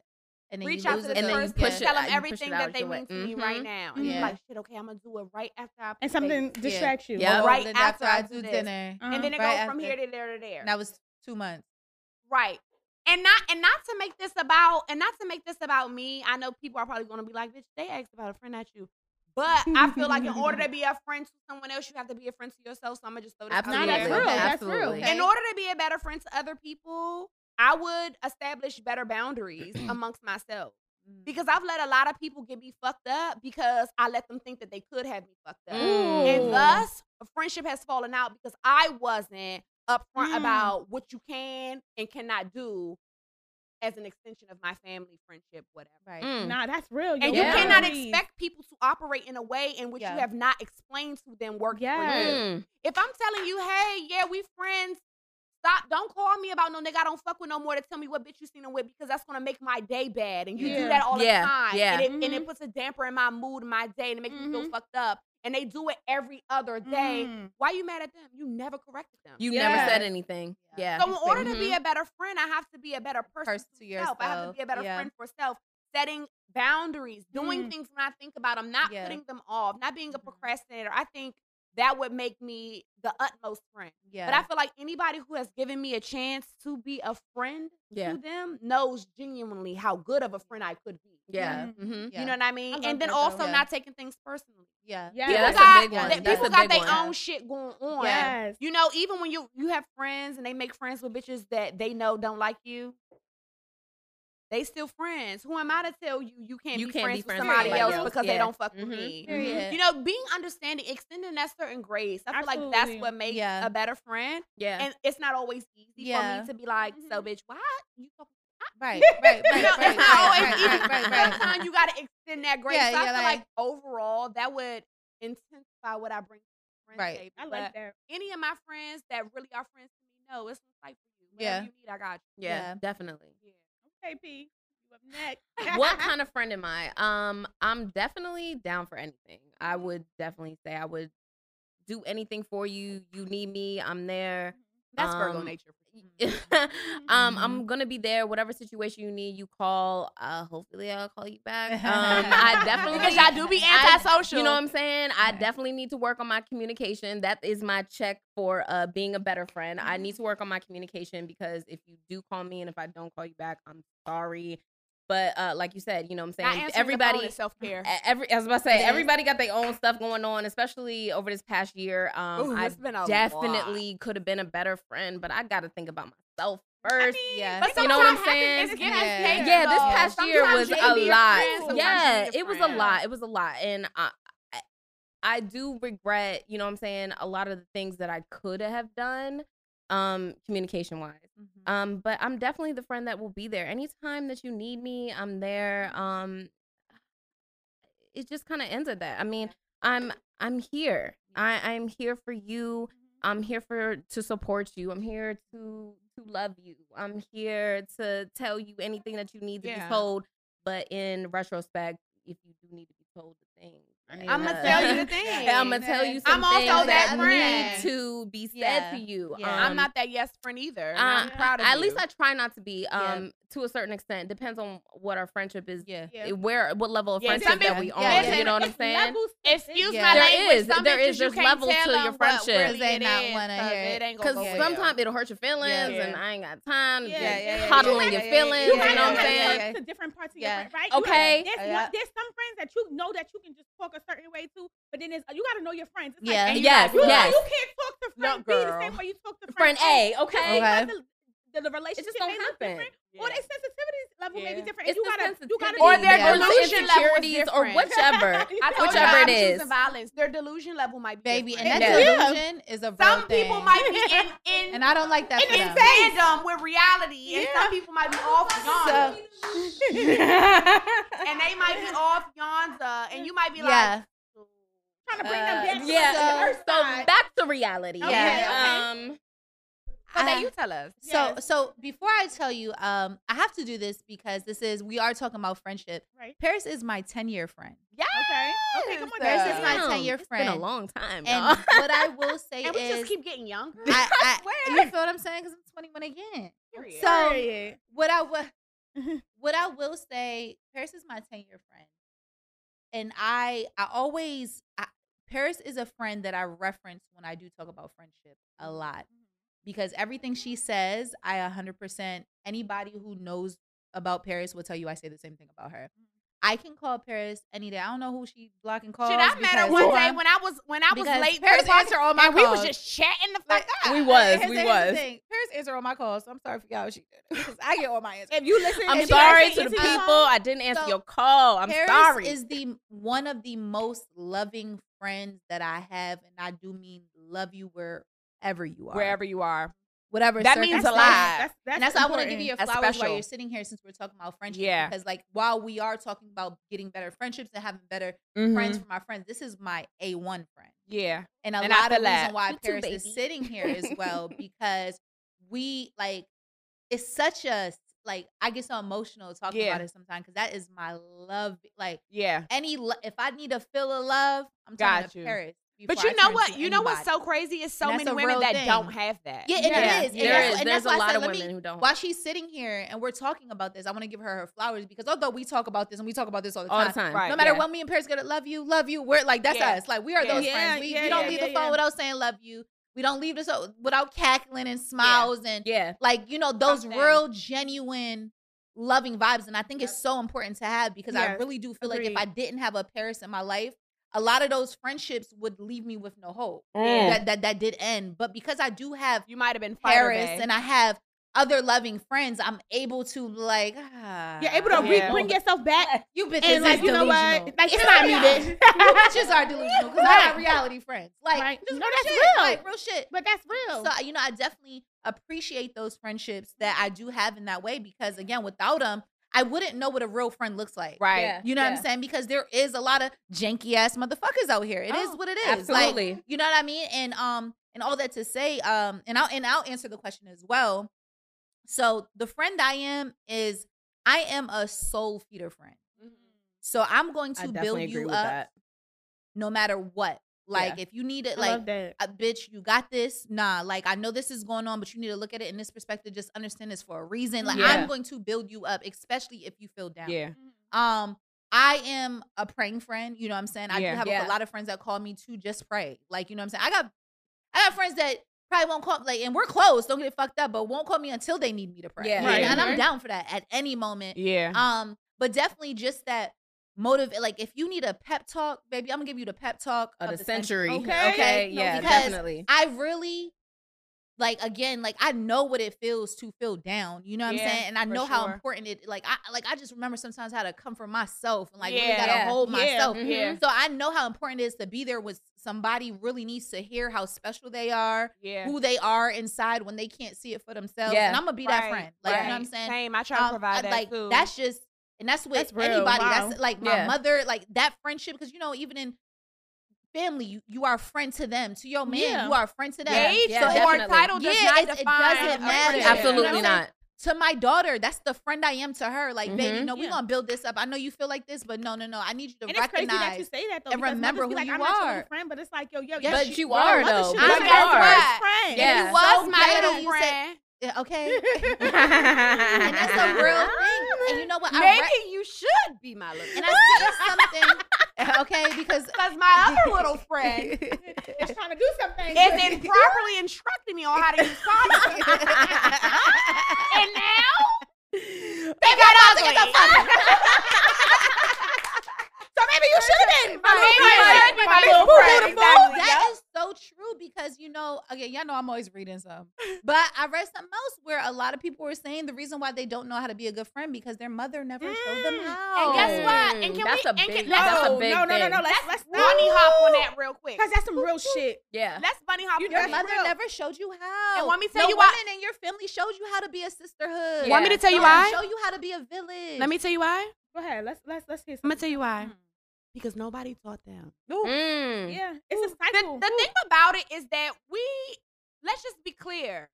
And then reach you out to it this and then you person push and it tell them everything that they your way. mean to me Mhm. right now. And Yeah. you're like, shit, okay, I'm gonna do it right after I and something bake. distracts you. Yeah. Right then after I I do do this. dinner. Uh-huh. and then it Right goes from after. here to there to there. That was two months. Right. And not and not to make this about and not to make this about me. I know people are probably gonna be like, bitch, they asked about a friend, not you. But I feel like in order to be a friend to someone else, you have to be a friend to yourself. So I'm gonna just throw this out No, Absolutely. that's there. real. That's Absolutely. real. Okay. In order to be a better friend to other people, I would establish better boundaries amongst myself. Mm. Because I've let a lot of people get me fucked up because I let them think that they could have me fucked up. Mm. And thus, a friendship has fallen out because I wasn't upfront Mm. about what you can and cannot do as an extension of my family, friendship, whatever. Right. Mm. Nah, that's real. And Your you Yeah. cannot expect people to operate in a way in which Yeah. you have not explained to them work for you. Yes. Mm. If I'm telling you, hey, yeah, we friends, stop. Don't call me about no nigga I don't fuck with no more to tell me what bitch you seen him with because that's gonna make my day bad. And you do that all Yeah, the time. yeah. And, it, and Mhm. it puts a damper in my mood, my day, and it makes me feel Mhm. fucked up. And they do it every other day. Mm. Why you mad at them? You never corrected them. You Yeah. never said anything. Yeah. Yeah. so in order to be Mhm. a better friend, I have to be a better person, Person to yourself. I have to be a better Yeah. friend for self. Setting boundaries, doing Mm. things when I think about them, not Yeah. putting them off, not being a procrastinator. I think that would make me the utmost friend. Yeah. But I feel like anybody who has given me a chance to be a friend Yeah. to them knows genuinely how good of a friend I could be. Yeah. Mhm. Mm-hmm. Yeah. You know what I mean? I and then that, also Yeah. not taking things personally. yeah. Yeah. People that's a got, big one. that That's people got their one. own shit going on. Yes. You know, even when you you have friends and they make friends with bitches that they know don't like you, they still friends. Who am I to tell you you can't You be can't friends be with friends with somebody somebody else else. because they don't fuck with Mhm. me? Period. You know, being understanding, extending that certain grace. I feel like that's what makes Yeah. a better friend. Yeah. And it's not always easy for me to be like, so Mhm. bitch, why you talking? Right. Right. Right. You know, right, it's not always right, easy. right, right, right. Sometimes you gotta extend that grace. Yeah, so I yeah, feel like- like overall that would intensify what I bring to the friend Right. table. I But like that. any of my friends that really are friends to me know it's a fight for you. Whatever Yeah. you need, I got you. yeah. Yeah. Definitely. Yeah. Okay, P. You up next. what kind of friend am I? Um, I'm definitely down for anything. I would definitely say I would do anything for you. You need me, I'm there. That's Virgo Um, nature. Um. I'm gonna be there. Whatever situation you need, you call. Uh, hopefully, I'll call you back. Um, I definitely Because y'all do be I- antisocial. you know what I'm saying? I definitely need to work on my communication. That is my check for uh being a better friend. I Mm-hmm. need to work on my communication because if you do call me and if I don't call you back, I'm sorry. But uh, like you said, you know what I'm saying? Everybody self-care. E- Every, I was about to say, everybody got their own stuff going on, especially over this past year. Um, Ooh, I definitely could have been a better friend, but I got to think about myself first. Yeah. But You know what I'm saying? Yeah. yeah, this past year was a lot. yeah, it was a lot. It was a lot, and I, I, I do regret, you know, what I'm saying a lot of the things that I could have done, um, communication wise. Mhm. Um, but I'm definitely the friend that will be there anytime that you need me. I'm there. Um, it just kind of ends at that. I mean, I'm I'm here. I I'm here for you. I'm here for to support you. I'm here to to love you. I'm here to tell you anything that you need to Yeah. be told. But in retrospect, if you do need to be told the things, I'ma tell you the thing. I'm gonna tell you some I'm also that that friend. need to be said Yeah. to you. Yeah. I'm Um, not that yes friend either. uh, I'm proud of at you. least I try not to be. Yeah. Um, to a certain extent, depends on what our friendship is. Yeah. Yeah. eh, Where, what level of Yeah, friendship some that we yeah, on. yeah. You know what I'm saying? Levels Excuse Yeah. my There language. is, Some there bitches is, you there's can't levels to your friendship. really They it not wanna 'cause hear it it. ain't gonna Because go sometimes it'll hurt your feelings, and I ain't got time to Yeah, be yeah, yeah, yeah, coddling your feelings. You yeah, know what I'm saying? yeah, yeah. to different parts of Yeah. your friend, right? Okay. There's, there's some friends that you know that you can just talk a certain way too. but then it's, you got to know your friends. It's Yeah. Like, Yes, you, yes. you can't talk to No, friend B the same way you talk to Friend A, okay? Okay. Because The, the, the relationship don't may look happen. different, or their sensitivity level may be different. It's you the gotta, you gotta sensitivity Or their or the delusion level is insecurities or whichever. Whichever you it I'm is. choosing violence. Their delusion level might be Baby, and that Yeah. delusion is a real some people might be in in, and I don't like that in, for in fandom with reality, and some people might be off yonder, and they might be off yonder, and you might be Yeah. trying to bring Uh, them back. to Yeah. the earth So back to reality. Okay, Yeah. okay. Um, But I- then you tell us. So Yes. so before I tell you, um, I have to do this because this is we are talking about friendship. Right. Paris is my ten year friend, Yeah. Okay. Okay, come on. Paris Dad. is my damn, 10-year It's been a long time. and y'all. what I will say is. And we is, just keep getting younger. I, I, swear. you feel what I'm saying? Because I'm 21 again. Period. So Period. what I will, what I will say, Paris is my 10 year friend, and I, I always, I, Paris is a friend that I reference when I do talk about friendship a lot because everything she says, I 100%. Anybody who knows about Paris will tell you I say the same thing about her. Mm. I can call Paris any day. I don't know who she blocking calls. Shit, I met her one day when I was when I was late. Paris for the party, answer all my and we was just chatting the fuck Like, up. We was, we the- here's the was. Paris answer all my calls, so I'm sorry for y'all. She did because I get all my answers. If you listen, I'm sorry to the people. phone, I didn't answer So, your call. I'm Paris sorry. is the one of the most loving friends that I have, and I do mean love you wherever you are, Wherever you are. whatever. That means a lot. That's, that's, and that's why I want to give you your That's flowers while you're sitting here, since we're talking about friendship. Yeah. Because like while we are talking about getting better friendships and having better Mm-hmm. friends for my friends, this is my a one friend. Yeah. And a And lot of feel that. reason why You Paris baby. is sitting here as well because we like it's such a like I get so emotional talking Yeah. about it sometimes because that is my love. Like Yeah. any lo- if I need to feel a love, I'm Got turning to you. Paris. But you know what? You know what's so crazy? Is so many women that thing. don't have that. Yeah, and Yeah. it is. And There that's- and There's a why I lot said, of women me- who don't. While she's sitting here and we're talking about this, I want to give her her flowers because although we talk about this and we talk about this all the all time, the time. Right. no matter yeah. what, me and Paris gonna love you, love you. We're like that's Yeah. us. Like we are Yeah. those Yeah, friends. We, yeah, we don't yeah, leave yeah, the phone yeah. without saying love you. We don't leave this without cackling and smiles and Yeah. like you know those Something. real genuine loving vibes and i think it's so important to have because i really do feel like if i didn't have a paris in my life a lot of those friendships would leave me with no hope Mm. that, that that did end but because i do have You might have been paris and i have other loving friends i'm able to like ah, You're able to Yeah. re- bring yourself back. you bitches And like, you know what? Like, it's not me, bitch. you bitches are delusional because i got reality friends like Right. just No, that's shit, real. like real shit But that's real. so you know, I definitely appreciate those friendships that I do have in that way because again, without them, I wouldn't know what a real friend looks like. Right. Yeah. You know what I'm saying? Because there is a lot of janky ass motherfuckers out here. It is Oh, what it is. Like, Absolutely. you know what I mean? And um and all that to say, um, and I'll and I'll answer the question as well. So the friend I am is I am a soul feeder friend. So I'm going to build you up that. no matter what. Like Yeah. if you need it, I like love uh, bitch, you got this. Nah, like I know this is going on, but you need to look at it in this perspective. Just understand this for a reason. Like Yeah. I'm going to build you up, especially if you feel down. Yeah. Um, I am a praying friend. You know what I'm saying? I Yeah. do have Yeah. a lot of friends that call me to just pray. Like, you know what I'm saying? I got I got friends that probably won't call like and we're close, don't get it fucked up, but won't call me until they need me to pray. Yeah. And- Right. And I'm down for that at any moment. Yeah. Um, but definitely just that motive. Like if you need a pep talk, baby, I'm gonna give you the pep talk Of of the century. Okay. Okay. No, Yeah, because definitely. I really like again, like I know what it feels to feel down. You know what Yeah, I'm saying? And I for know how important it like I like I just remember sometimes how to comfort myself and like really gotta hold Yeah. myself. Mhm. Yeah. So I know how important it is to be there with somebody really needs to hear how special they are, Yeah. who they are inside when they can't see it for themselves. Yeah. And I'm gonna be that friend. Like you know what I'm saying? Same. I try to Um, provide I- that like too. that's just and that's with That's anybody. Wow. That's like my Yeah. mother, like that friendship. Because you know, even in family, you, you are a friend to them. To your man, Yeah. you are a friend to them. Yeah, age yeah, or definitely. title does Yeah, not it define doesn't matter. Absolutely You know not. To my daughter, that's the friend I am to her. Like, baby, Mhm. no, we're gonna build this up. I know you feel like this, but no, no, no. I need you to And it's crazy that you recognize. say that though. and remember mothers be who like, you I'm not your are. little friend, but it's like, yo, yo, Yes, yo, But she- you are though. I be guess your best friend. Yeah. You So was my glad little friend. Okay, and that's a real thing. And you know what? I Maybe re- you should be my little and I something. Okay, because Because my other little friend It's trying to do something. is properly instructing me on how to use condoms. and now they got ugly. So maybe you should have been. Maybe I should be my little little friend. Exactly. That is so true because you know, again, y'all know I'm always reading some. But I read something else where a lot of people were saying the reason why they don't know how to be a good friend because their mother never showed them Mm. how. And guess what? And Mm, can that's we- a and can- big. let's- That's a No, big no, no, no, thing. no. Let's Let's let's bunny hop on that real quick. Because that's some real shit. Yeah. Let's bunny hop. Your on that mother real- never showed you how. And want me to tell no you why- woman in your family showed you how to be a sisterhood. Want me to tell you No why? one Show you how to be a village. Let me tell you why. Go ahead. Let's let's let's hear I'm gonna some. tell you why. Because nobody taught them. Mm. Yeah, it's a The, cycle. the thing about it is that we let's just be clear.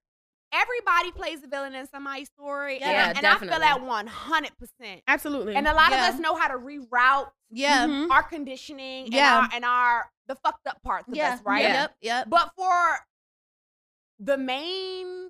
Everybody plays a villain in somebody's story. Yeah, and, I- and I feel that one hundred percent. Absolutely. And a lot Yeah. of us know how to reroute Yeah. Mhm. our conditioning Yeah. and, our, and our the fucked up parts of Yeah. us, right? Yep. Yep. But for the main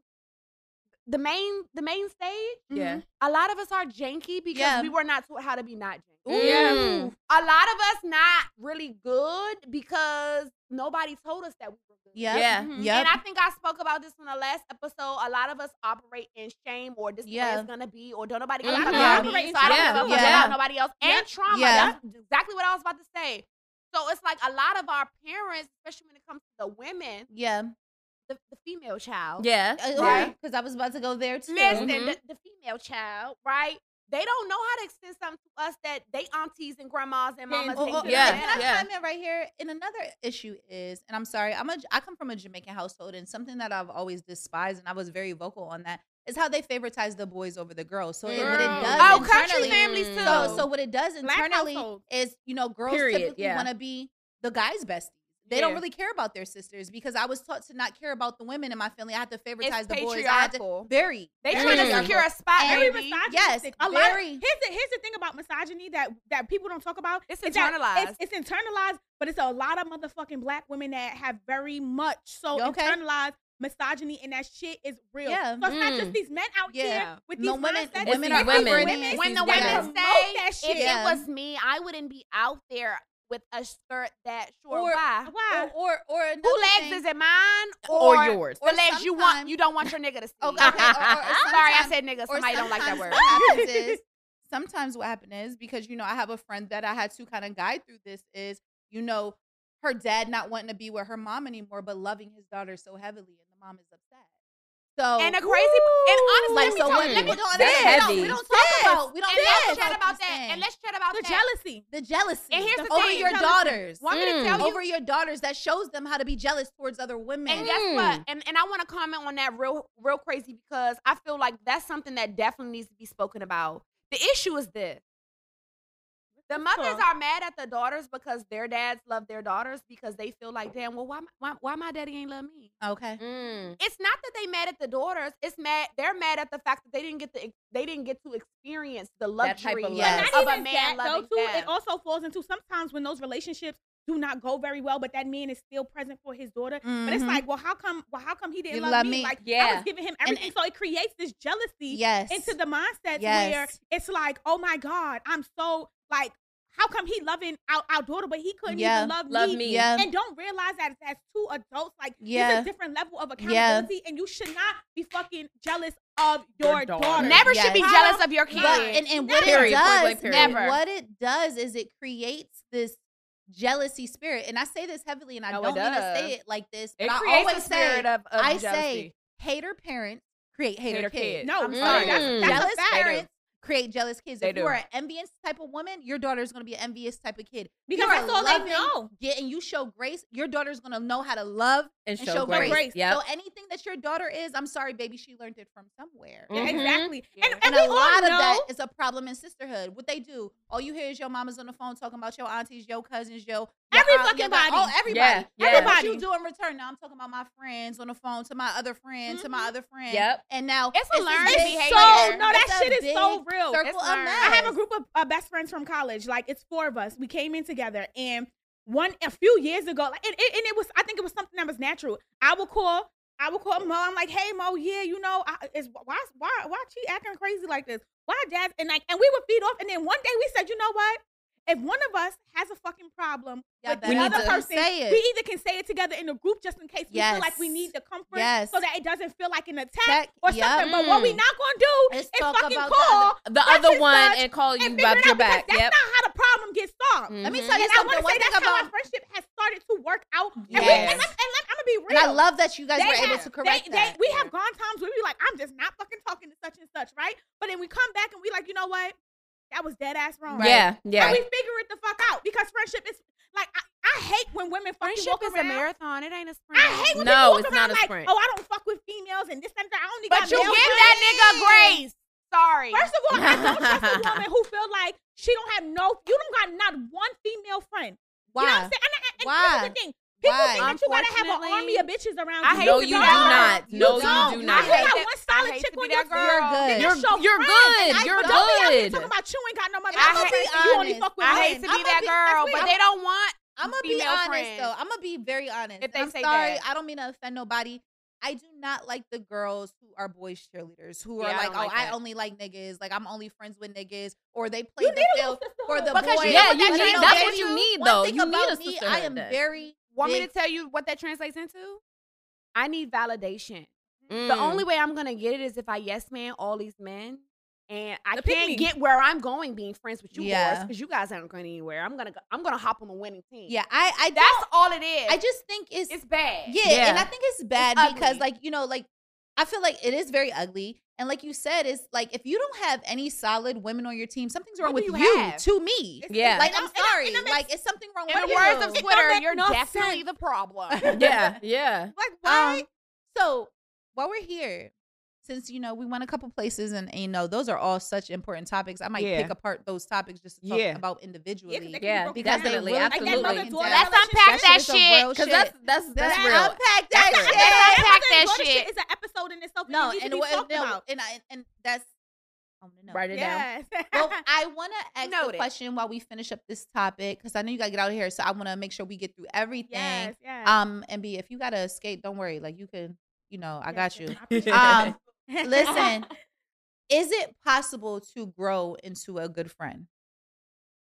the main the main stage, Yeah. a lot of us are janky because Yeah. we were not taught how to be not janky. Mm. A lot of us not really good because nobody told us that we were good. Yep. Yeah. Mhm. Yep. And I think I spoke about this in the last episode. A lot of us operate in shame or this is Yeah. it's gonna be or don't nobody A gonna lot talk of about us me, operate in so I don't shame. give a fuck Yeah. about nobody else. Yep. And trauma. Yeah. That's exactly what I was about to say. So it's like a lot of our parents, especially when it comes to the women, Yeah. the, the female child. Yeah. Right. Because I was about to go there too. Listen, Mhm. the, the female child, right? They don't know how to extend something to us that they aunties and grandmas and mamas Oh, oh, yeah, them. Can I yeah. chime in right here? And another issue is, and I'm sorry, I'm a I come from a Jamaican household, and something that I've always despised, and I was very vocal on that, is how they favoritize the boys over the girls. So it, what it Mm. does Oh, country internally, families too. so so what it does internally is, you know, girls Period, typically yeah. want to be the guys' besties. They don't really care about their sisters because I was taught to not care about the women in my family. I had to favoritize It's the boys. I had to patriarchal. very. They very trying to Mm. secure a spot, And- very baby. misogynistic. Yes, a lot. Of, very. here's the here's the thing about misogyny that that people don't talk about. It's internalized. It's, it's internalized, but it's a lot of motherfucking black women that have very much so Okay. internalized misogyny, and that shit is real. Yeah. So it's not Mm. just these men out Yeah. here with these No, women- mindsets. women are these operating women in when the women guys. say, that if. Yeah. it was me, I wouldn't be out there with a skirt that short. Or- Why? Why? Or or, or Who legs thing- is it? Mine Or yours. The Or legs you want, you don't want your nigga to see. Okay, okay, or- or- or Sorry, I said nigga. Somebody don't like that word. What happens is sometimes what happens is because you know I have a friend that I had to kind of guide through this is you know her dad not wanting to be with her mom anymore but loving his daughter so heavily and the mom is upset. So And a crazy, and honestly, like let me so talk, let me That's heavy. We don't talk about we don't and talk let's about chat about that. And let's chat about the that. jealousy. the jealousy And here's the over thing, your daughters. To Mm. tell you? Over your daughters that shows them how to be jealous towards other women. And guess Mm. what? And and I want to comment on that real real crazy because I feel like that's something that definitely needs to be spoken about. The issue is this. The mothers Cool. are mad at the daughters because their dads love their daughters because they feel like, damn, well, why, my- why, why my daddy ain't love me? okay. Mm. It's not that they mad at the daughters. It's mad. They're mad at the fact that they didn't get to. They didn't get to experience the That type luxury of of, love. Yes. of a even man that, though, loving too. them. It also falls into sometimes when those relationships do not go very well, but that man is still present for his daughter. But it's Mhm. like, well, how come? Well, how come he didn't love, love me? me. Like I was giving him everything, so it creates this jealousy yes. into the mindset where it's like, oh my god, I'm so like, how come he loving our, our daughter, but he couldn't Yeah. even love, Love me? me. Yeah. And don't realize that as two adults, like Yeah. there's a different level of Yeah. accountability, and you should not be fucking jealous of your, Your daughter. daughter. Never should be jealous of your kid. But and, and what Period. it does, period. Never. what it does is it creates this jealousy spirit. And I say this heavily, and I No, don't mean to say it like this, but it I always a say, of, of I jealousy. say, hater parents create hater, Hater kids. kids. No, I'm mm, sorry. that's- that's a jealous fact. parents create jealous kids. They if do. you're an envious type of woman, your daughter is going to be an envious type of kid. because You're that's all they know. Get and you show grace. Your daughter is going to know how to love And and show, show grace. grace. Yep. So anything that your daughter is, I'm sorry, baby, she learned it from somewhere. Yeah, Mhm. exactly. Yeah. And, and, And we a lot all of that is a problem in sisterhood. What they do, all you hear is your mama's on the phone talking about your aunties, your cousins, your, your Every aunt, fucking your body. Oh, everybody. Yeah, yeah. Everybody. What you do in return? Now I'm talking about my friends on the phone to my other friend to my other friend. Yep. And now It's a this learned It's behavior. so no, that It's shit is so real. Circle It's of learned. I have a group of uh, best friends from college. Like it's four of us. We came in together, and one a few years ago, like, and, and, and it was I think it was something that was natural. I would call. I would call Mo. I'm like, hey Mo, yeah, you know, I, is why why why she acting crazy like this? Why dad? And like, and we would feed off. And then one day we said, you know what? If one of us has a fucking problem Y'all with better the other person, we either can say it together in a group just in case we feel like we Yes. need the comfort, Yes. so that it doesn't feel like an attack Check. or Yep. something. But what we Mm. not gonna do Let's is fucking about the call The other one and call you and about your out back. That's Yep. not how the problem gets solved. Let me Mhm. tell you And I something. want to One say thing that's how our friendship has started to work out. And, we, Yes. and, I'm, and I'm gonna be real. and I love that you guys They were able to correct they, that. They, we have gone times where we be like, I'm just not fucking talking to such and such, right? But then we come back and we like, you know what? That was dead ass wrong. Right. Yeah, yeah. And we figure it the fuck out because friendship is like I, I hate when women fucking Friendship walk is a marathon. It ain't a sprint. I hate when No, people walk around like, sprint. oh, I don't fuck with females and this and that. I only But got you male give friends. that nigga grace. Sorry. First of all, I don't trust a woman who feel like she don't have no. You don't got not one female friend. Why? You know what I'm saying? And, and, and Why? this is the thing. People Why? think that you gotta have an army Unfortunately, of bitches around I hate No, you do not. No, You you don't. do I not. hate hate that- one solid chick to on be your that girl. You're good. You're show you're good. You're But don't be out here talking about you ain't got no mother. I'ma I'm be You only honest. fuck with I men. hate to I'ma be that be- girl, but they don't want. I'm gonna be female honest friends. though. I'm gonna be very honest. If they I'm say sorry. that. I don't mean to offend nobody. I do not like the girls who are boys cheerleaders who Yeah, are I like, don't oh, like I that. only like niggas. Like I'm only friends with niggas, or they play You the field little for the sisterhood. Boys. Yeah, you need. That's what you need, One though. thing You need a me, I am very. Want me to tell you what that translates into? I need validation. The Mm. only way I'm gonna get it is if I yes man all these men, and I The can't pick-me. get where I'm going being friends with you Yeah. because you guys aren't going anywhere. I'm gonna go, I'm gonna hop on the winning team. Yeah, I. I that's all it is. I just think it's it's bad. Yeah, Yeah. and I think it's bad It's because, ugly. like, you know, like I feel like it is very ugly. And like you said, it's like if you don't have any solid women on your team, something's wrong What with you. you? To me, Yeah. like I'm I'm- and I- sorry, and I'm like it's something wrong In with the you. words of It don't Twitter, you're no definitely sense. the problem. Yeah, yeah. Like why? Um, so while we're here, since you know we went a couple places, and, and, you know those are all such important topics, I might Yeah. pick apart those topics just to talk Yeah. about Yeah, 'cause individually. they Yeah, be because down. they definitely, really absolutely. mother-daughter Let's unpack that is some shit, Because shit. that's that's that's That- real. Unpack that That's shit. Let's unpack that daughter shit. is an episode in itself. No, and to be what, talked no, about. and I and that's oh no. Write it down. Well, I want to ask Noted. a question while we finish up this topic because I know you gotta get out of here. So I want to make sure we get through everything. yes, yes. Um, and B, if you gotta escape, don't worry. Like you can, you know, I got you. Yes, Um, it. Listen, is it possible to grow into a good friend?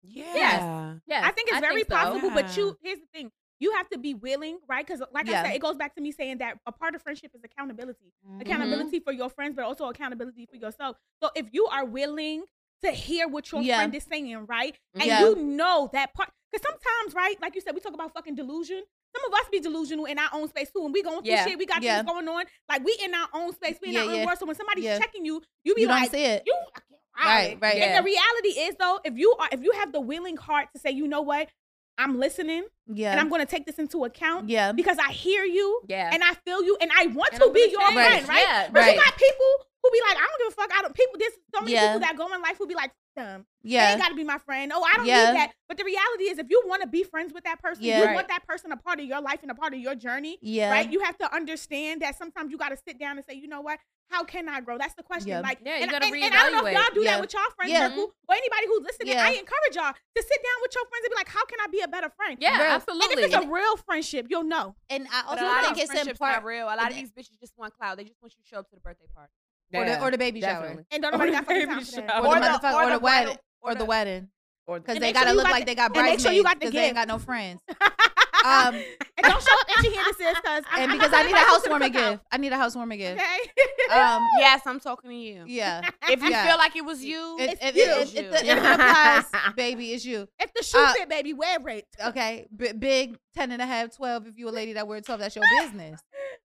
Yeah. Yes, I think it's very so. possible, but Yeah. you here's the thing. You have to be willing, right? Because like Yeah. I said, it goes back to me saying that a part of friendship is accountability. Mm-hmm. Accountability for your friends, but also accountability for yourself. So if you are willing to hear what your Yeah. friend is saying, right? And Yeah. you know that part because sometimes, right, like you said, we talk about fucking delusion. Some of us be delusional in our own space too, and we going through Yeah. shit. We got Yeah. things going on. Like we in our own space, we in Yeah, our own yeah. world. So when somebody's checking you, you be You like, don't see it. you Right, right. And the reality is though, if you are if you have the willing heart to say, you know what, I'm listening Yeah. and I'm gonna take this into account yeah. because I hear you Yeah. and I feel you and I want And to I'm be your change. friend, right? Yeah, But right. you got people who be like, I don't give a fuck. I don't people. There's so many Yeah. people that go in life who be like, them. They Yeah. ain't got to be my friend. Oh, I don't Yeah. need that. But the reality is, if you want to be friends with that person, Yeah. you Right. want that person a part of your life and a part of your journey, Yeah. right? You have to understand that sometimes you got to sit down and say, you know what? How can I grow? That's the question. Yeah. Like, Yeah, you and, gotta and, and I don't know if y'all do Yeah. that with y'all friend Yeah. circle or anybody who's listening. Yeah. I encourage y'all to sit down with your friends and be like, how can I be a better friend? Yeah, Real. absolutely. And if it's a real friendship, you'll know. And I also a lot think of it's in friendships part not real. A lot of these bitches just want clout. They just want you to show up to the birthday party. or the or the baby shower. And don't nobody Or got fucking baby time for that. shower. Or, Or the the- motherfucker, or or the the wedding, or or the the- wedding, because And they gotta look like they got and make bridesmaids sure you got the because they ain't got no friends. Um, and don't show up empty handed, sis, because and because I need a housewarming gift. I need a housewarming gift. Okay. Um, Yes, I'm talking to you. yeah. If you Yeah. feel like it was you, If, It's if, you. if, if, the, if it applies, baby, it's you. if the shoe Uh, fit, baby, wear it. Okay, B- big 10 and a half, 12. If you a lady that wear 12, that's your business.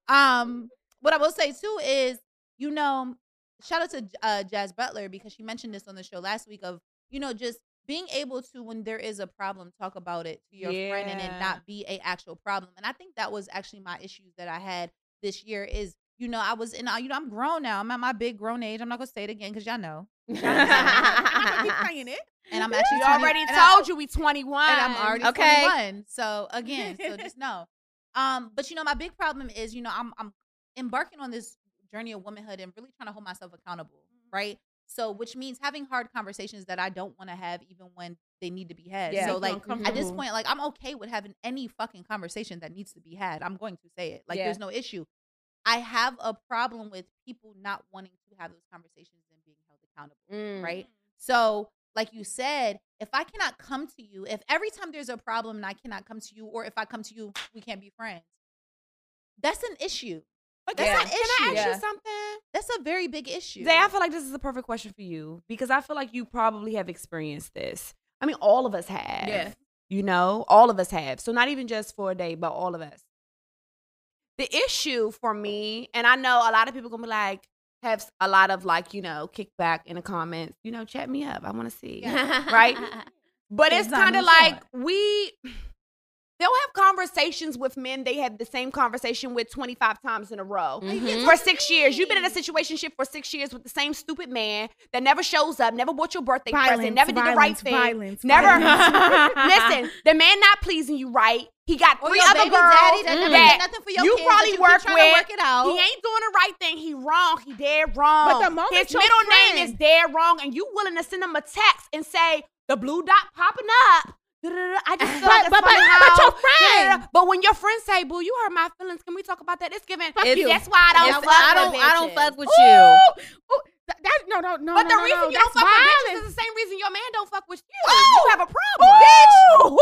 Um, what I will say too is, you know, shout out to uh, Jazz Butler because she mentioned this on the show last week of, you know, just being able to when there is a problem talk about it to your friend and it not be a actual problem. And I think that was actually my issues that I had this year is, you know, I was in, uh, you know, I'm grown now. I'm at my big grown age. I'm not gonna say it again because y'all know. I'm keep saying it. And I'm actually we 20 already and I- told you we 21. and I'm already Okay. 21. So again, so just know. Um, but you know, my big problem is, you know, I'm I'm embarking on this journey of womanhood and really trying to hold myself accountable, right? So which means having hard conversations that I don't want to have even when they need to be had. Yeah. so like at this point, like I'm okay with having any fucking conversation that needs to be had. I'm going to say it. Like Yeah. there's no issue. I have a problem with people not wanting to have those conversations and being held accountable Mm. right? So, like you said, if I cannot come to you, if every time there's a problem and I cannot come to you, or if I come to you, we can't be friends, that's an issue. Like that's Yeah. an Can I ask Yeah. you something? That's a very big issue. Zay, I feel like this is a perfect question for you because I feel like you probably have experienced this. I mean, all of us have. Yeah. You know, all of us have. So not even just for a day, but all of us. The issue for me, and I know a lot of people gonna be like, have a lot of like, you know, kickback in the comments. You know, chat me up. I want to see. Right? But it's It's kind of no like we they'll have conversations with men they had the same conversation with 25 times in a row. Mhm. For six years. You've been in a situation for six years with the same stupid man that never shows up, never bought your birthday present, never did the right thing. Violence, Never violence. listen, the man not pleasing you right. He got three other girls daddy that that nothing for your you kids, probably you work keep trying to with. work it out. He ain't doing the right thing. He wrong. He dead wrong. But the moment His your middle name is dead wrong, and you willing to send him a text and say the blue dot popping up. I just feel like But- but- but- your friend-. But when your friends say, "Boo, you hurt my feelings," can we talk about that? It's giving. Fuck you. That's why I don't. Fuck I with don't. I don't fuck with you. ooh, th- that no no no. But no, the no, reason no, you don't that's fuck with bitches is the same reason your man don't fuck with you. Ooh. You have a problem, Ooh.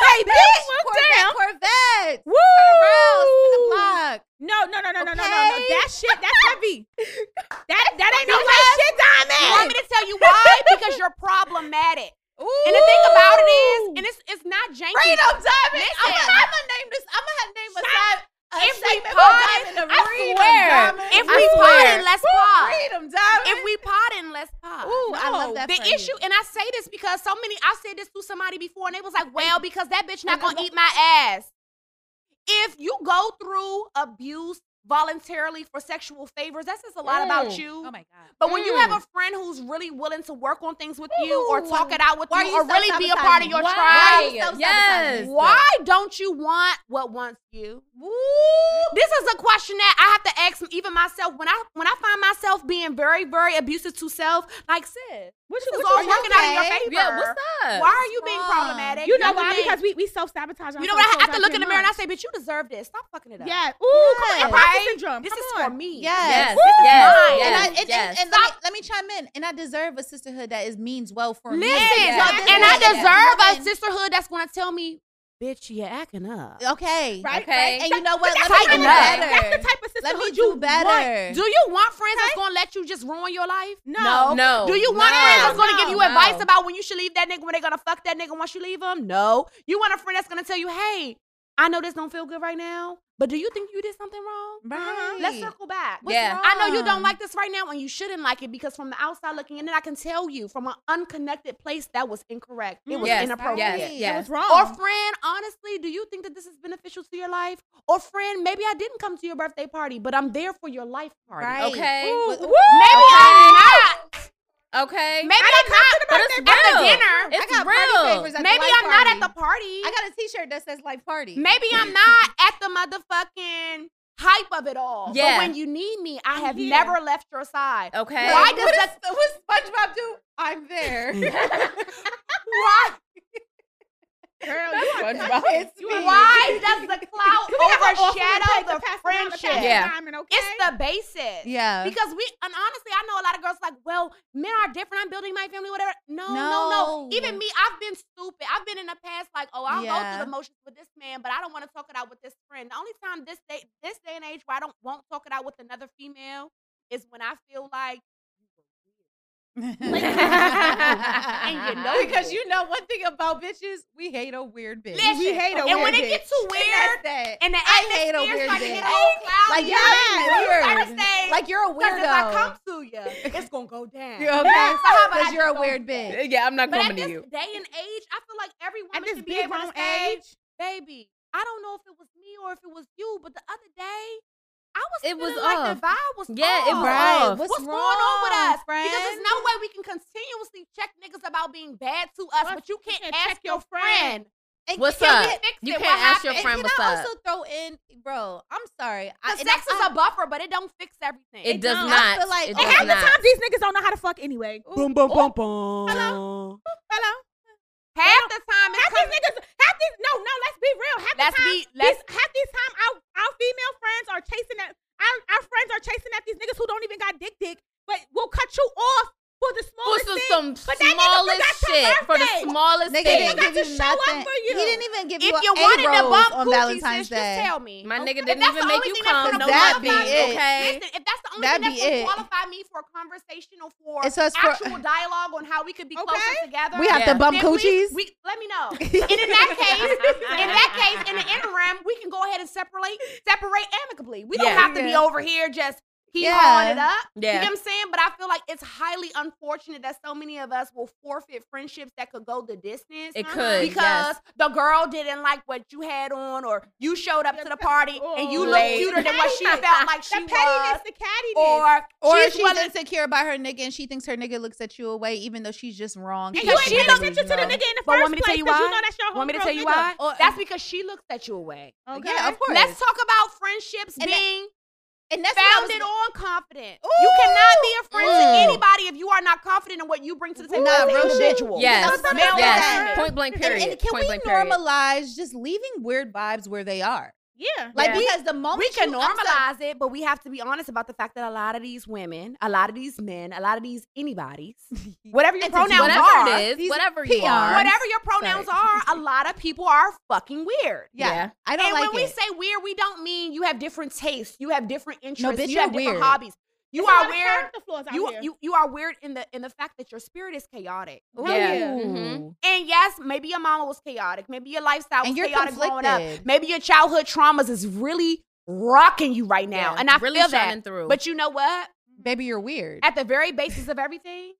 Baby, look Corvette, down. Corvette. Woo! Turn around, spin the block. No, no, no, no, no, no, no, no. That shit, that's heavy. That that ain't no light shit, You want me to tell you why? because you're problematic. And the thing about it is, and it's it's not janky. Freedom, Diamond. I'm Listen. gonna, I'm gonna name this. I'm gonna name a side. If we segment pod- called Diamond the I swear, Diamond. if we potting, let's pod. Freedom, Diamond. If we potting, let's pod. Ooh, I love that. the you. issue, and I say this because so many, I said this to somebody before, and they was like, "Well, because that bitch not gonna eat my ass." If you go through abuse voluntarily for sexual favors, that says a lot about Mm. you. Oh my god. But when you Mm. have a friend who's really willing to work on things with you or talk it out with Why you, you or really be a part of your Why? tribe, Why you? Yes. why don't you want what wants you? Woo. This is a question that I have to ask even myself when I when I find myself being very very abusive to self. Like, sis, What you, what all you working out in your favor. Yeah, what's up? Why are you being wrong? problematic? You know why? thing. Because we we self sabotage. you know what? I have to look in the mirror and I say, "Bitch, you deserve this. Stop fucking it up." Yeah. Ooh, come on. Right? syndrome. This Come is on. for me. Yes. Yes. This is Yes. mine. Yes. And, I, and, and, Yes. and let, me, let me chime in. And I deserve a sisterhood that is means well for me. Listen, Yeah. And I is- deserve a sisterhood that's gonna tell me, "Bitch, you're acting up." Okay. Right? Okay. And you know what? That's, Let the me tighten do type of- better. that's the type of Let me do you want. better. Do you want friends that's gonna let you just ruin your life? No. No. Do you want no, friends that's gonna give you no. advice about when you should leave that nigga when they're gonna fuck that nigga once you leave him? No. You want a friend that's gonna tell you, hey, I know this don't feel good right now, but do you think you did something wrong? Right. Let's circle back. What's Yeah. I know you don't like this right now and you shouldn't like it because from the outside looking in, then I can tell you from an unconnected place that was incorrect. It was mm, Yes, inappropriate. yes, It yes. was wrong. Or friend, honestly, do you think that this is beneficial to your life? Or friend, maybe I didn't come to your birthday party, but I'm there for your life party. Right. Okay. Ooh, With- woo. Maybe I'm not. Okay. Maybe I I'm didn't come not to the but birthday it's at the dinner. It's I got real. party favors at Maybe the I'm not at the party. I got a T-shirt that says life party. Maybe I'm not at the motherfucking hype of it all. Yeah. But when you need me, I have here. never left your side. Okay. Why What does is- that? what SpongeBob do? I'm there. Why? Girl, you are SpongeBob. it's me. Why does the clout Do we have an offering overshadow plate the pass around to friendship? pass Yeah. the diamond, okay? It's the basics. yeah. Because we, and honestly, I know a lot of girls like, well, men are different. I'm building my family, whatever. No, no, no. No. Even me, I've been stupid. I've been in the past like, oh, I'll go through the motions with this man, but I don't want to talk it out with this friend. The only time this day, this day and age where I don't won't talk it out with another female is when I feel like and you know because it. you know one thing about bitches, we hate a weird bitch. Listen, We hate a weird bitch. and when it gets bitch. too weird, that. and the I hate a weird start bitch. get all cloudy, Like you're you weird. start to say, like you're a because if I come to you, it's gonna go down. You're okay. So how about I Because you're a weird bitch. Yeah, I'm not But at coming to this you. day and age, I feel like every At woman this should be big able to grown say, age. baby, I don't know if it was me or if it was you, but the other day, I was It was like off. the vibe was Yeah, it off. was Right. off. What's What's, going on with wrong, us? Because there's no way we can continuously check niggas about being bad to us, Well, but you can't, can't ask check your your friend. friend. And What's can up? we- You can't What ask your friend and what's can I up. also throw in, bro? I'm sorry. I, The sex I- is I- a buffer, but it don't fix everything. It does don't. I feel like- it And And does half the time, these niggas don't know how to fuck anyway. boom, boom, boom, boom. Hello? Hello? Half the time, it's Half these niggas, these, no, no, let's be real. Half Let's the time, be- let's- these, half these time, our, our female friends are chasing at, our, our friends are chasing at these niggas who don't even got dick dick, but we'll cut you off for the For smallest some, thing. some but that nigga smallest forgot shit. For the smallest Nigga thing. didn't give you nothing. for you. He didn't even give If you, you a wanted to rose bump on coochie, Valentine's sis, just Day. tell me. My nigga If didn't even make you come. No That nothing. be it. Okay. Listen, if that's the only That'd thing be that's gonna qualify me for a conversation or for It's us for- actual dialogue on how we could be Okay. closer together, We have Yeah. to bump coochies. We, let me know. And in that case, in that case, in the interim, we can go ahead and separate separate amicably. We don't have to be over here just he Yeah. hauling it up. You know what I'm saying? But I feel like it's highly unfortunate that so many of us will forfeit friendships that could go the distance. It could. Because yes. the girl didn't like what you had on, or you showed up to the party and you Oh, looked late. cuter than what she felt like she the pettiness, was, the cattiness. or Or she's she's willing- insecure about her nigga and she thinks her nigga looks at you away, even though she's just wrong. and because you she ain't pay doesn't attention to the nigga in the But first want me to tell you why? you know that's your Want me to tell you nigga. why? Or- That's because she looks at you away. Okay. Oh, yeah, of course. Let's talk about friendships And that- being and that's founded on confidence. You cannot be a friend to anybody if you are not confident in what you bring to the table Nah, as an real individual. Yes. Or Yes. Point blank period. And, can Point we blank period. normalize just leaving weird vibes where they are? Yeah. Like Yeah. because the moment We can you- I'm normalize it, but we have to be honest about the fact that a lot of these women, a lot of these men, a lot of these anybody's, whatever your pronouns Whatever are, it is, whatever you peons. are. whatever your pronouns are, a lot of people are fucking weird. Yeah, Yeah. I don't and like when it. we say weird, we don't mean you have different tastes, you have different interests, bitch, you you're have different weird. hobbies. You There's a lot are weird. flaws out You, here. you you are weird in the in the fact that your spirit is chaotic. Ooh. Yeah. Mhm. And yes, maybe your mama was chaotic. Maybe your lifestyle was And you're chaotic growing up. Maybe your childhood traumas is really rocking you right now. Yeah, and I really feel shining that. through. But you know what? Baby, you're weird. At the very basis of everything,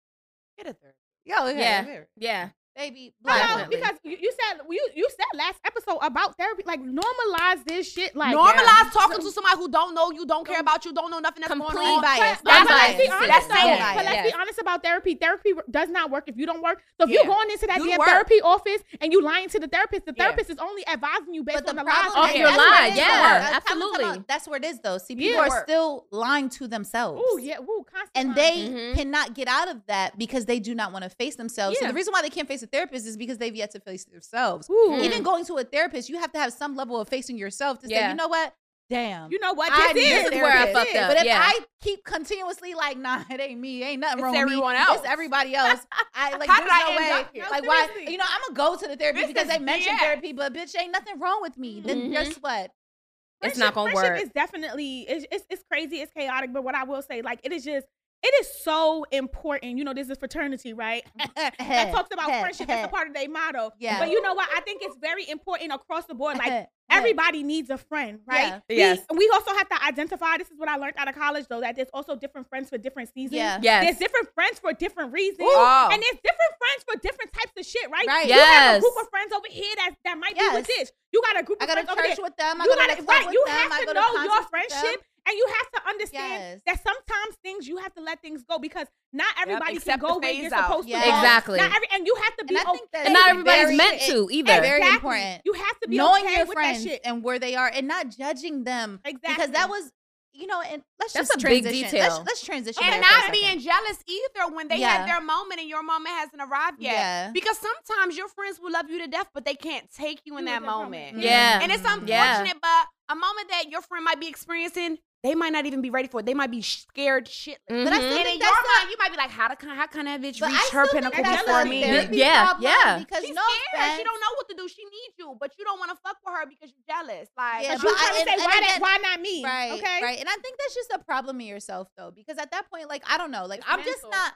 get a third. Yo, okay, Yeah. Yeah. Baby, Hello, black. Definitely. because you, you said you you said last episode about therapy, like normalize this shit, like Normalize talking to somebody who don't know you, don't care about you, don't know nothing that's Complete going on. bias. But, That's but let's be bias. honest, That's though. saying But let's Yes. be honest about therapy. Therapy does not work if you don't work. So if Yeah. you're going into that Do damn work. therapy office and you lying to the therapist, the Yeah. therapist is only advising you based But on the problem lies. Off is your lie, what yeah, though. That's- time and time absolutely. out, That's where it is, though. See, people Yeah. are still lying to themselves. Oh yeah, ooh, constant And lying. they Mhm. cannot get out of that because they do not want to face themselves. So the reason why they can't face a therapist is because they've yet to face themselves. Ooh. Even going to a therapist, you have to have some level of facing yourself to say, you know what? Damn. you know what? This need is This is where I fucked up. But if yeah. I keep continuously like, nah, it ain't me, ain't nothing It's wrong everyone with me. else. It's everybody else. I like How there's did I no way. up here? Like why you know, I'm gonna go to the therapist This because they mentioned BS. therapy, but bitch ain't nothing wrong with me. Then Mhm. guess what? It's not gonna friendship work. is definitely it's, it's it's crazy, it's chaotic. But what I will say, like, it is just it is so important. You know, this is fraternity, right? that talks about friendship. That's a part of their motto. Yeah. But you know what? I think it's very important across the board. Like everybody needs a friend, right? Yeah. We- Yes. We, also have to identify. This is what I learned out of college, though, that there's also different friends for different seasons. Yeah. Yes. There's different friends for different reasons. Oh. And there's different friends for different types of shit, right? Right. You have a group of friends over here that, that might be with Yes. this. You got a group I of go to friends over church there. with them. I You go to gotta, the right, with you them. have I to go know to your concerts with them. friendship And you have to understand Yes. that sometimes things you have to let things go because not everybody accept can go where you're out. supposed Yeah. to go. Exactly. Not every, and you have to be And okay. And not everybody's very- meant to either. it's very important. You have to be knowing okay your with friends that shit. and where they are and not judging them Exactly. because that was you know and let's That's just a big transition. detail. Let's, let's transition and there for a not being jealous either when they Yeah. had their moment and your moment hasn't arrived yet. Yeah. Because sometimes your friends will love you to death, but they can't take you in You that moment. moment. Mm-hmm. Yeah. And it's unfortunate, Yeah. but a moment that your friend might be experiencing, they might not even be ready for it. They might be scared shitless. But I Mhm. still And think in that's your not- mind, you might be like, "How to, how can that bitch But reach still her pinnacle that's before me?" Yeah, yeah. because She's no scared. She don't know what to do. She needs you, but you don't want to fuck with her because you're jealous. Like, Yeah, But but you I- trying to and- say and why, that, again- why not me? Right, Okay. right. And I think that's just a problem in yourself though, because at that point, like I don't know, like It's I'm just not.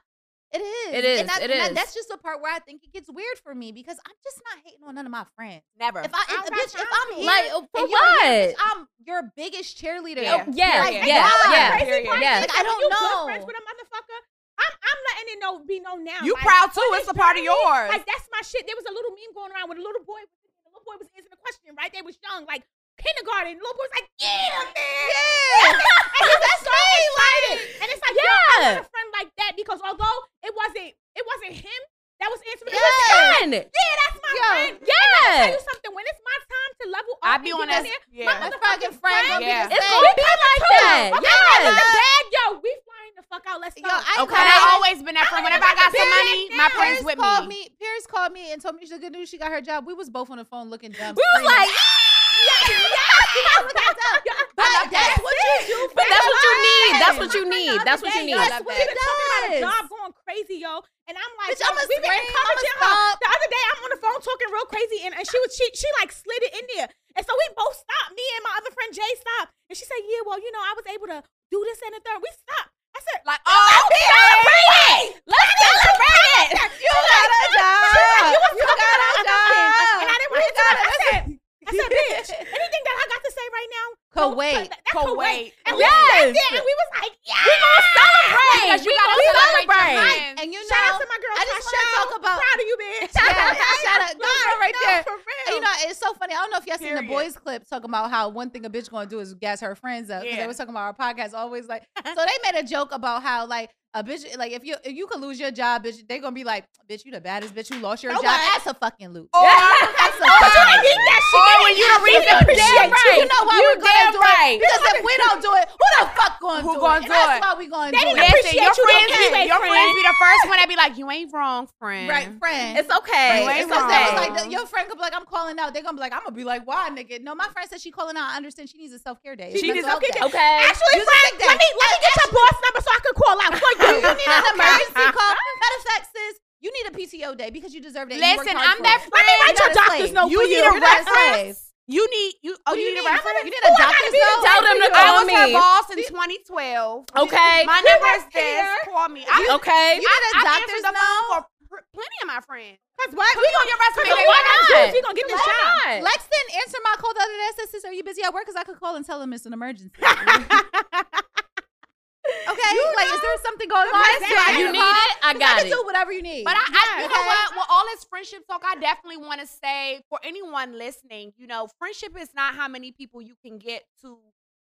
It is. It is, And, that, it and that- is. that's just the part where I think it gets weird for me because I'm just not hating on none of my friends. never. If I, if, I don't got bitch, if time I'm to. here, Like, oh, for and you're here, what? bitch, I'm your biggest cheerleader. Yeah. Oh, yeah, Like, yeah, why? yeah, Crazy Period. Yeah. Like, I don't you know. Good friends with a motherfucker. I'm I'm letting it know be known now. you Like, proud too. It's a part of yours. Like that's my shit. There was a little meme going around with a little boy. The little boy was answering a question, right? They was young, like kindergarten. Little boy was like, "Yeah, man, Yeah. and he was so excited. And it's like, yeah, I Yeah. want a friend like that because although it wasn't, it wasn't him that was answering. It Yeah. was Yeah, that's my Yo, friend. And I'll tell you something. When it's my time to level up, I be on that. Yeah. my My motherfucking fucking friend Yeah. It's gonna be like that. Okay, Yes. I'm the bag, yo. We flying the fuck out. Let's go. Yo, I Okay. I always been that friend. Whenever I got some money, my friends with me. me. Paris called me and told me she's good news. She got her job. We was both on the phone looking dumb. We was screaming. like, but that's what you do. For but that's what you need. That's what you need. That's what you need. That's That's what what talking about a does. job going crazy, yo. And I'm like, Bitch, I'ma been scream, encouraging her. The other day, I'm on the phone talking real crazy, and, and she was she she like slid it in there, and so we both stopped. Me and my other friend Jay stopped, and she said, "Yeah, well, you know, I was able to do this and the third. We stopped. I said, Like, "Let's oh, celebrate! Let's celebrate it! You got a job. She was like, you was You talking got a job. and I didn't want You to tell got her. a- I said, I said, bitch, anything that I got to say right now, Kuwait. That's Kuwait. Kuwait. And we Yes. sat there and we was like, yeah. We gonna celebrate. Because you We gotta gonna celebrate celebrate. And you know, Shout out to my girl. I just want to talk about. proud of you, bitch. Yeah, shout out. Go for it right No, there. For real. And you know, it's so funny. I don't know if y'all seen the boys clip talking about how one thing a bitch gonna do is gas her friends up. Because Yeah. they was talking about our podcast always like. so they made a joke about how like a bitch like if you if you could lose your job, bitch, they gonna be like, bitch, you the baddest bitch You lost your No job. That's a fucking loot. Oh, or, oh, That's a But you fucking didn't that shit. or when you the reason You appreciate right. You know why You we're gonna do right. it? Because if we don't do it, who the fuck gonna Who do gonna it? do And that's it? why we gonna They do it. Listen, appreciate your you friends, though your friend. friends be the first one that be like, you ain't wrong, friend. Right, friend. It's okay. Right. It's Because okay. they was like, the- your friend could be like, I'm calling out. They're gonna be like, I'm gonna be like, why, nigga? No, my friend said she calling out. I understand she needs a self care day. She needs a self-care day. Okay. Actually, friend, let me let me get your boss number so I can call out you. You need an emergency call. Matter of fact, sis, you need a PTO day because you deserve it. and you worked Listen, I'm that friend. Let me write your doctor's slave. note You for need a You're not a reference. You need you. Oh, you you need need? a reference. You need a Who I gotta doctor's be note. Tell them to I was her boss in 2012. Okay. My number is this. Call me. I, Okay. You need a I doctor's answered the phone note. for plenty of my friends. Cause what? Put me on your resume. Cause why not? not? You gonna get this Why job. not? Lex didn't answer my call the other day. Said, "Sis, are you busy at work? Because I could call and tell him it's an emergency." okay, like, is there something going on? Okay, So you need it? I got can it. do whatever you need. But I, I you know what? With all this friendship talk, I definitely want to say for anyone listening, you know, friendship is not how many people you can get to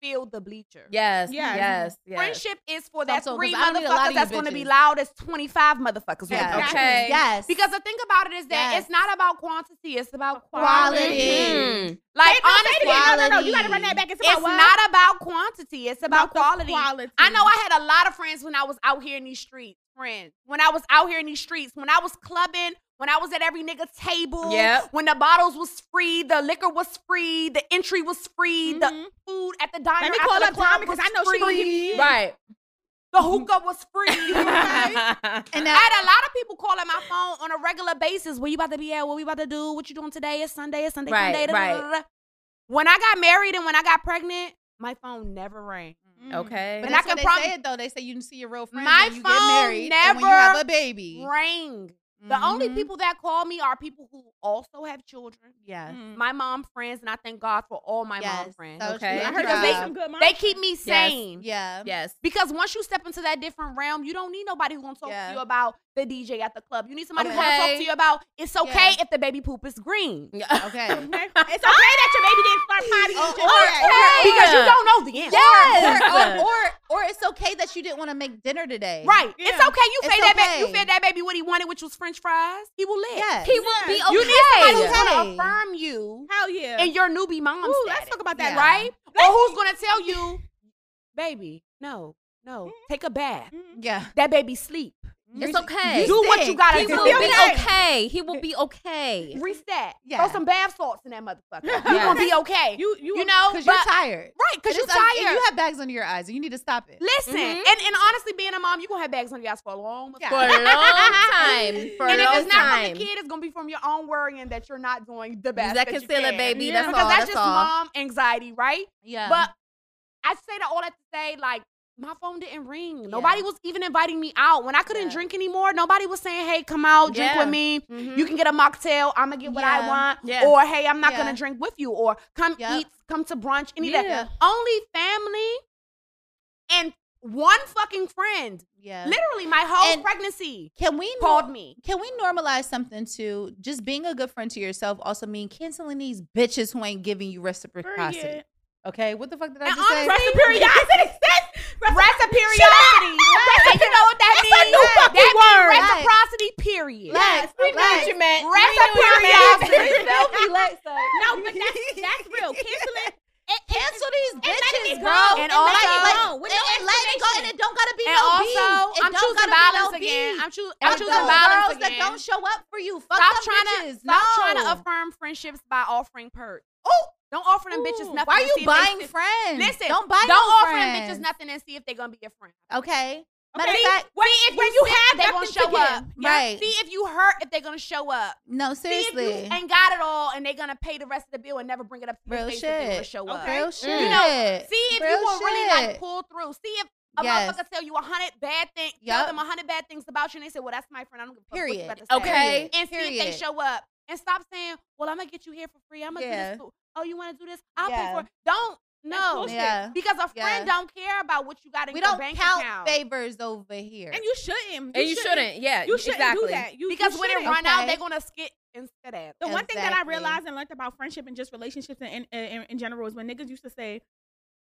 fill the bleacher. Yes. Yes. Yes. Yes. Friendship is for that So- so, three 'cause I don't need a lot of motherfuckers that's going to be loud as 25 motherfuckers. Yes. with. Okay. Yes. Because the thing about it is that Yes. it's not about quantity, it's about Quality. quality. Mhm. Like, Hey, no, honestly, again. No, no, no. You gotta run that back. It's it's about what? not about quantity, it's about, About quality. quality. I know I had a lot of friends when I was out here in these streets. Friends. When I was out here in these streets, when I was clubbing, when I was at every nigga table, Yep. when the bottles was free, the liquor was free, the entry was free, Mhm. the food at the diner Let me after call the up Tommy because I know she gonna give me. Right. The hookah was free. okay? and I had a lot of people calling my phone on a regular basis. Where you about to be at? What we about to do? What you doing today? It's Sunday. It's Sunday. Right, Sunday. da, da, right. da, da, da. When I got married and when I got pregnant, my phone never rang. Mm. Okay. but and I that's can what they say it though. They say you can see your real friends My when you get phone married and when you have a baby. Rang. The only Mhm. people that call me are people who also have children. Yes. Mm. My mom friends, and I thank God for all my mom friends. So Okay. true. I heard Yeah. you some good. They keep me sane. Yeah. yes. Because once you step into that different realm, you don't need nobody who's gonna talk Yeah. to you about the DJ at the club. You need somebody who want to talk to you about it's okay Yeah. if the baby poop is green. Okay. Okay? It's okay that your baby didn't start potty. Oh, and shit. or- Okay. Because you don't know the answer. Or, or, or, or it's okay that you didn't want to make dinner today. Right. It's okay. You It's fed that baby. You fed that baby what he wanted, which was French fries. He will live. Yes. He will be okay. You need somebody who's gonna affirm you Hell yeah. in your newbie mom Ooh, status. let's talk about that. Yeah. right? Let's- Or who's gonna tell you, baby, no, no, take a bath. Mhm. Yeah. That baby sleep. It's okay. Do what you gotta do. He do. will be be okay. okay. He will be okay. Reset. Yeah. Throw some bath salts in that motherfucker. You're gonna be okay. You you You know, Because you're tired. right? Because you're it's un- and tired. You have bags under your eyes, and you need to stop it. Listen, Mhm. and, and honestly, being a mom, you're gonna have bags under your eyes for a long Yeah. For a long time. For a and if it's not time. from the kid, it's gonna be from your own worrying that you're not doing the best. That that can you feel it, baby. Yeah. That's because all. that's That's just all. mom anxiety, right? Yeah. But I say that all that to say, like, my phone didn't ring. Nobody was even inviting me out. When I couldn't Yeah. drink anymore, nobody was saying, hey, come out, drink Yeah. with me. Mhm. You can get a mocktail. I'm going to get what I want. Yeah. Or, hey, I'm not Yeah. going to drink with you. Or come Yep. eat, come to brunch, any of Yeah. that. Only family and one fucking friend. yeah. Literally, my whole And- pregnancy Can we called me. Can we normalize something to just being a good friend to yourself? Also mean canceling these bitches who ain't giving you reciprocity. Period. Okay, what the fuck did I And just say? Reciprocity. Reciprocity. You know what that a means? new that fucking means word. reciprocity, period. Lex, we know what you meant. Reciprocity. No, but that's that's real. Canceling It, Cancel these bitches, bro. And and also- it with no and, letting it go, and it don't gotta be And no also, beef. I'm choosing violence no again. beef. I'm, choo- I'm choosing violence girls again. that don't show up for you. Fuck Stop trying bitches. to stop no. trying to affirm friendships by offering perks. Oh, don't offer them bitches nothing. Why are and see you buying friends? Listen, don't buy don't offer them friends. bitches nothing and see if they're gonna be your friend. Okay. Matter Okay. fact, When, See if when you you have they gonna show to up. Yeah. Right. See if you hurt if they're gonna show up. no, See if seriously. you ain't got it all and they're gonna pay the rest of the bill and never bring it up to Real face if shit. show up. Okay. Real shit. You know, See if Real you will really like pull through. See if a Yes. motherfucker tell you a hundred bad things, tell them a hundred bad things about you, and they say, "Well, that's my friend. I don't give a fuck Period. about to say." Okay. And see if they show up and stop saying, "Well, I'm gonna get you here for free. I'm gonna Yeah. do this. Oh, you want to do this? I'll pay for it." Don't no. Yeah. because a friend Yeah. don't care about what you got in We your don't bank count favors over here. And you shouldn't. And you shouldn't. Yeah. You shouldn't exactly. do that. You, because you when it shouldn't. run out, they're gonna skip instead of. The one thing that I realized and learned about friendship and just relationships in, in, in, in general is when niggas used to say,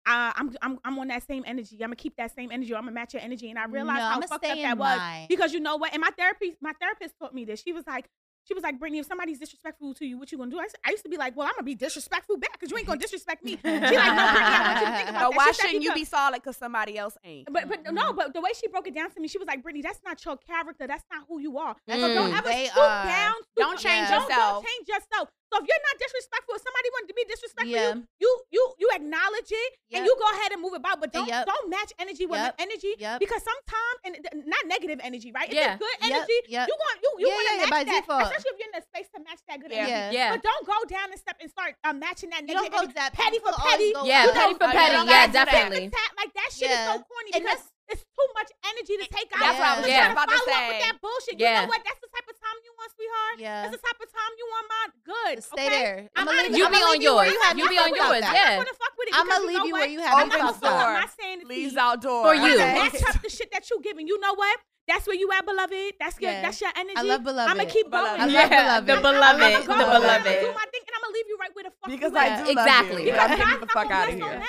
uh, I'm, I'm I'm on that same energy. I'm gonna keep that same energy. I'm gonna match your energy. And I realized No, how fucked up that in was mine. because you know what? And my therapist, my therapist taught me this. She was like, she was like, Brittany, if somebody's disrespectful to you, what you gonna do? I, said, I used to be like, well, I'm gonna be disrespectful back because you ain't gonna disrespect me. She like, no, Brittany, I want you to think about But that. why shouldn't you be solid because somebody else ain't? But but no, but the way she broke it down to me, she was like, Brittany, that's not your character. That's not who you are. That's so don't mm, ever stoop down. stoop Don't change Don't- yourself. Don't change yourself. So if you're not disrespectful, if somebody wanted to be disrespectful, Yeah. you you you acknowledge it and you go ahead and move about. But don't Yep. don't match energy with Yep. energy Yep. because sometimes and not negative energy, right? If Yeah. it's good energy, Yep. you want you you Yeah, want to yeah, yeah, match by that, default. especially if you're in the space to match that good Yeah. energy. Yeah. But don't go down and step and start uh, matching that You don't negative go that petty for petty. Yeah, up. petty for petty. Yeah, gotta do that. definitely. Like that shit Yeah. is so corny And because it's too much energy to take out. That's what I was But just trying about to follow up say. with that bullshit. You Yeah. know what? That's the type of time you want, sweetheart. Yeah. That's the type of time you want, mine. Good. Stay okay? there. I'm I'ma leave even- You I'ma be on you where yours. you have be on fucked yours, yeah. I'm gonna fuck with it. I'ma leave you where you have me I'm fucked also up. not saying to Leaves see- outdoors. For you. I'm match up the shit that you're giving. You know what? That's where you at, beloved. That's your Yeah. that's your energy. I love beloved. I'm gonna keep going. Beloved. I love Yeah, beloved. the I'm beloved, gonna the beloved. I'm gonna do my thing, and I'm gonna leave you right where the fuck Because you I at. do love Exactly. you. Because I'm getting the fuck out of here.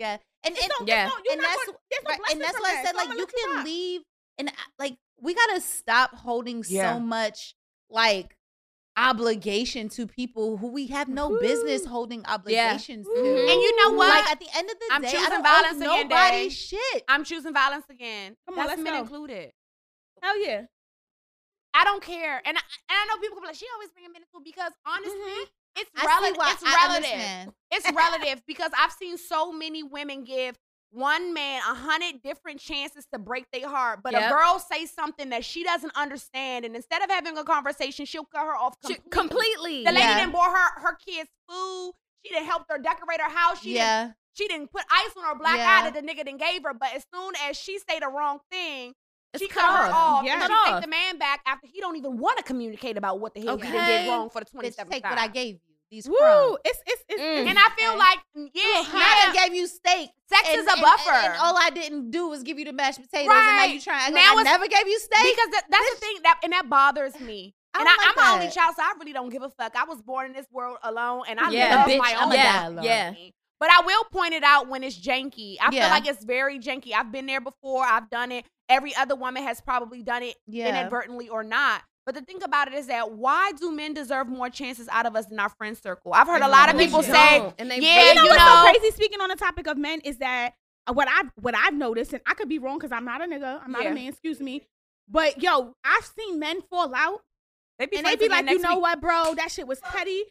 Mess. Yeah. And It's and, Yeah. no- and that's gonna- there's no right, and that's from why I said so like you can rock. leave and uh, like we gotta stop holding Yeah. so much like obligation to people who we have no business holding obligations to. Mhm. And you know what? Like at the end of the I'm day, I choosing don't violence again, nobody Day. shit. I'm choosing violence again. Come on, That's let's men go. included. Hell yeah. I don't care, and I, and I know people can be like, she always bring men into it because honestly, it's relative. It's relative. It's relative because I've seen so many women give one man a hundred different chances to break their heart, but Yep. a girl say something that she doesn't understand, and instead of having a conversation, she'll cut her off completely. Completely. The lady Yeah. didn't bought her her kids food. She didn't help her decorate her house. She didn't yeah. she didn't put ice on her black Yeah. eye that the nigga didn't gave her. But as soon as she say the wrong thing, It's she cut cut her off. off. Yeah. And Cut she take the man back after he don't even want to communicate about what the hell he done Okay. did wrong for the Bitch, 27th take time. what I gave you. these Woo! crumbs. It's it's it's, Mm. And I feel like, yeah, Yeah, yeah, I gave you steak. sex and, is a buffer. And, and all I didn't do was give you the mashed potatoes, and now Right. you trying Now like I never gave you steak. because that, that's the thing that and that bothers me. I and don't I, like I'm an only child, so I really don't give a fuck. I was born in this world alone, and I Yeah, love bitch, my I'ma own. die family. alone. Yeah. But I will point it out when it's janky. I Yeah. feel like it's very janky. I've been there before. I've done it. Every other woman has probably done it Yeah. inadvertently or not. But the thing about it is that why do men deserve more chances out of us than our friend circle? I've heard a lot of people don't. say, and they yeah, you know you what's know- so crazy? Speaking on the topic of men is that uh, what I've what I've noticed, and I could be wrong because I'm not a nigga, I'm not Yeah. a man, excuse me. But yo, I've seen men fall out, they be and they be like, you know week." what, bro, that shit was petty.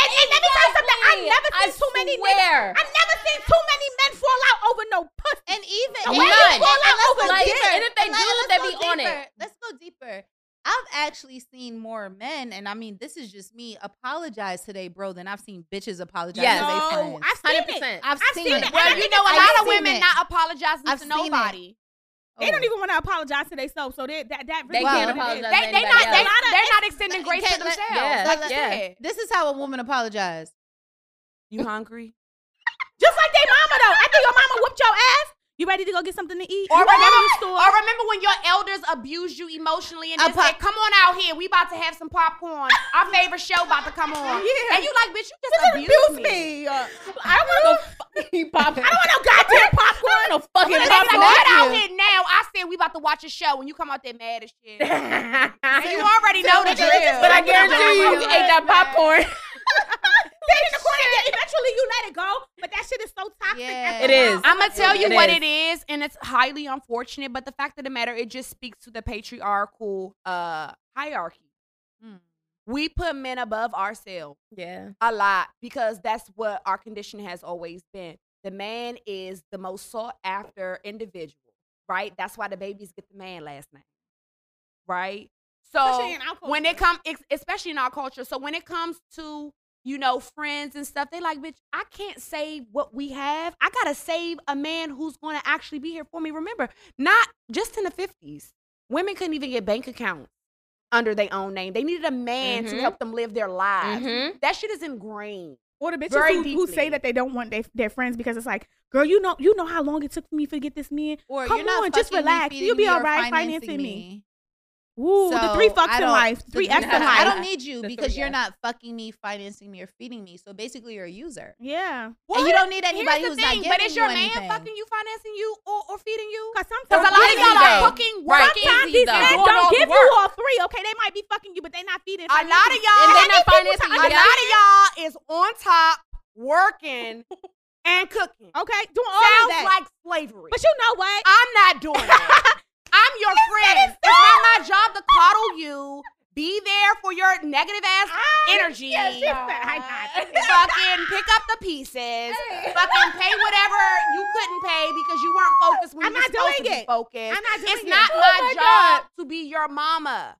And, and let me tell you something. I've never I seen too many swear. niggas. I've never seen too many men fall out over no pussy. And even None. and, None. and let's go Like, deeper. and if they Let- do, let's they go be on it. Let's go deeper. I've actually seen more men, and I mean, this is just me apologize today, bro, than I've seen bitches apologize Yes. no. I've seen Hundred it. percent. I've, I've seen, seen it. it. Well, you know, a I've lot of women it. not apologizing I've to nobody. it. Nobody. They Oh. don't even want to apologize to themselves, so they, that that They really can't is what it is. apologize. They, they anybody not they, else. they're not extending grace to Can't let- themselves. Yeah, Like Let- yeah. This is how a woman apologizes. You hungry? Just like their mama though. After your mama whooped your ass, you ready to go get something to eat? Or You remember, or remember when your elders abused you emotionally and pop- said, "Come on out here, we about to have some popcorn. Our favorite show about to come on." Yeah. And you like, bitch, you just Just abused, abuse me. me. Uh, I don't want no fucking popcorn. I don't want no goddamn popcorn. no fucking be like, popcorn. get out here now. I said we about to watch a show, and you come out there mad as shit. you already know the drill. But I guarantee you, popcorn. you ate that popcorn. Sit in the corner. and Eventually, you let it go. But that shit is so toxic. Yeah. after It a while. is. I'm gonna tell you It what is. it is, and it's highly unfortunate. But the fact of the matter, it just speaks to the patriarchal uh, hierarchy. Mm. We put men above ourselves Yeah. a lot because that's what our condition has always been. The man is the most sought after individual, right? That's why the babies get the man last name, right? So Especially in our when culture. it comes, especially in our culture, so when it comes to you know friends and stuff, they like, bitch, I can't save what we have. I gotta save a man who's going to actually be here for me. Remember, not just in the fifties, women couldn't even get bank accounts under their own name. They needed a man to Mhm. help them live their lives. Mhm. That shit is ingrained. Or the bitches who, who say that they don't want their, their friends because it's like, girl, you know, you know how long it took for me to get this man. Or Come on, just me, relax. You'll be all right financing financing me. Ooh, the So, three fucks in life, three F's in life. I don't need you The because three you're not fucking me, financing me, or feeding me. So basically, you're a user. Yeah, and you don't need anybody the who's thing, not giving But is your you man anything. fucking you, financing you, or, or feeding you? because Because sometimes a lot of y'all are though. cooking, working. sometimes easy these men don't the give you all three. Okay, they might be fucking you, but they not feeding. A lot of y'all, And they're not I need people financing you, A lot of y'all is on top, working and cooking. Okay, doing all Sounds of that. Sounds like slavery. but you know what? I'm not doing that. I'm your friend. It's not my job to coddle you. Be there for your negative ass ah, energy. Yeah, she said, I got it. fucking pick up the pieces. Fucking pay whatever you couldn't pay because you weren't focused when I'm you were not supposed to doing be it. focused. I'm not doing it's it. not Oh my, my job to be your mama.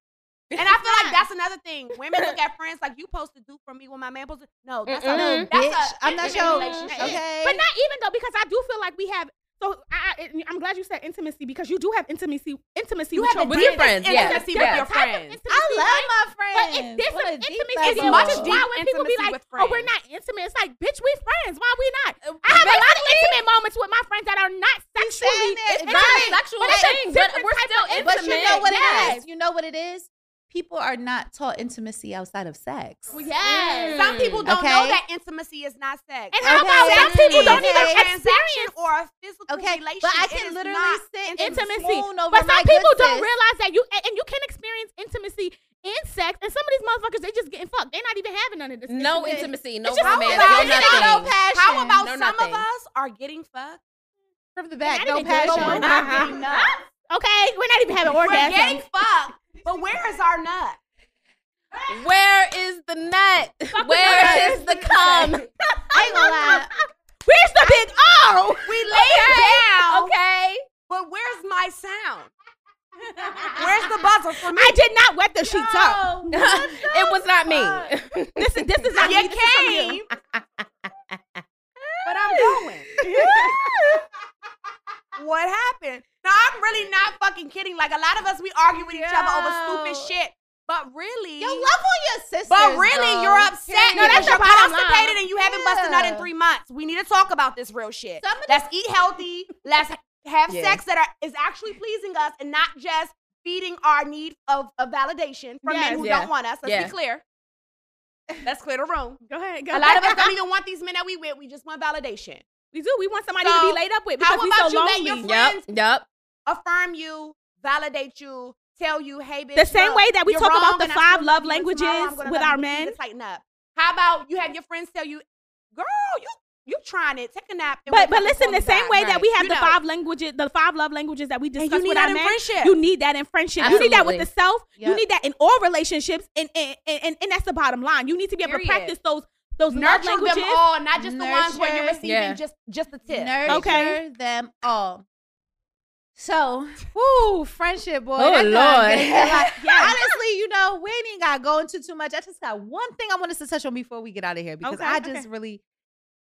And I feel like that's another thing. Women look at friends like you supposed to do for me when my man to. No, that's Mm-mm. a that's Bitch, a I'm not relationship. okay. But not even though, because I do feel like we have. So I, I, I'm glad you said intimacy because you do have intimacy, intimacy You with have your the With your friends. friends, yeah. intimacy It's with your friends. I love right? my But friends. it's different What a deep intimacy. level. It's much much deep why when people be like, with "Oh, we're not intimate," it's like, "Bitch, we friends. Why we not?" Uh, I have a lot of intimate moments with my friends that are not sexually intimate, it's not sexual but it's a thing, but we're type still of But you know what Yes. it is? You know what it is? People are not taught intimacy outside of sex. Oh, yes. Some people don't Okay. know that intimacy is not sex. And how Okay. about some people is don't even a transaction experience or a physical Okay, relation. but I can literally not sit and intimacy. swoon over But my some people don't sis. realize that you and and you can experience intimacy in sex, and some of these motherfuckers they just getting fucked. They're not even having none of this. No intimacy. intimacy, no just- romance, how no about- nothing. no passion. How about No some nothing. of us are getting fucked? from the back? Not No even good. passion. We're not getting nuts. Okay, we're not even having orgasms. We're getting fucked, but where is our nut? Where is the nut? Where is the cum? I ain't gonna lie. Where's the big O? We lay down, Okay. but where's my sound? Where's the buzzer for me? I did not wet the sheets up. it was not me. This is this is not you me. This is from you. came, but I'm going. what happened? Now I'm really not fucking kidding. Like a lot of us, we argue with each other over stupid shit. But really, you love on your sisters. But really, you're upset Period. because that's you're constipated line. and you haven't busted nut in three months. We need to talk about this real shit. Let's eat healthy. Let's have Yeah. sex that are, is actually pleasing us and not just feeding our need of, of validation from men who Yeah. don't want us. Let's Yeah. be clear. Let's clear the room. Go ahead. Go A lot of us don't even want these men that we with. We just want validation. We do. We want somebody to be laid up with how because we about so you let lonely. your Yep. friends Yep. affirm you, validate you, tell you, hey, bitch. The same look, way that we talk about the five love you, and tomorrow languages with our you, but you need men. Tighten up. How about you have your friends tell you, girl, you you trying it? Take a nap. And But but listen, the same back. way that we have You the know. five languages, the five love languages that we And discuss you need with that our in men, friendship. you need that in friendship. You need that with the Absolutely. self. You need that in all relationships, and and, and and that's the bottom line. You need to be able to practice those those love Nurture languages. them all, not just the ones where you're Nurture. receiving Yeah. just just the tip. Nurture Okay. them all. So, whoo, friendship, boy. Oh, that Lord. Like, Yes. Honestly, you know, we ain't even got to go into too much. I just got one thing I wanted to touch on before we get out of here because Okay, I just okay. really,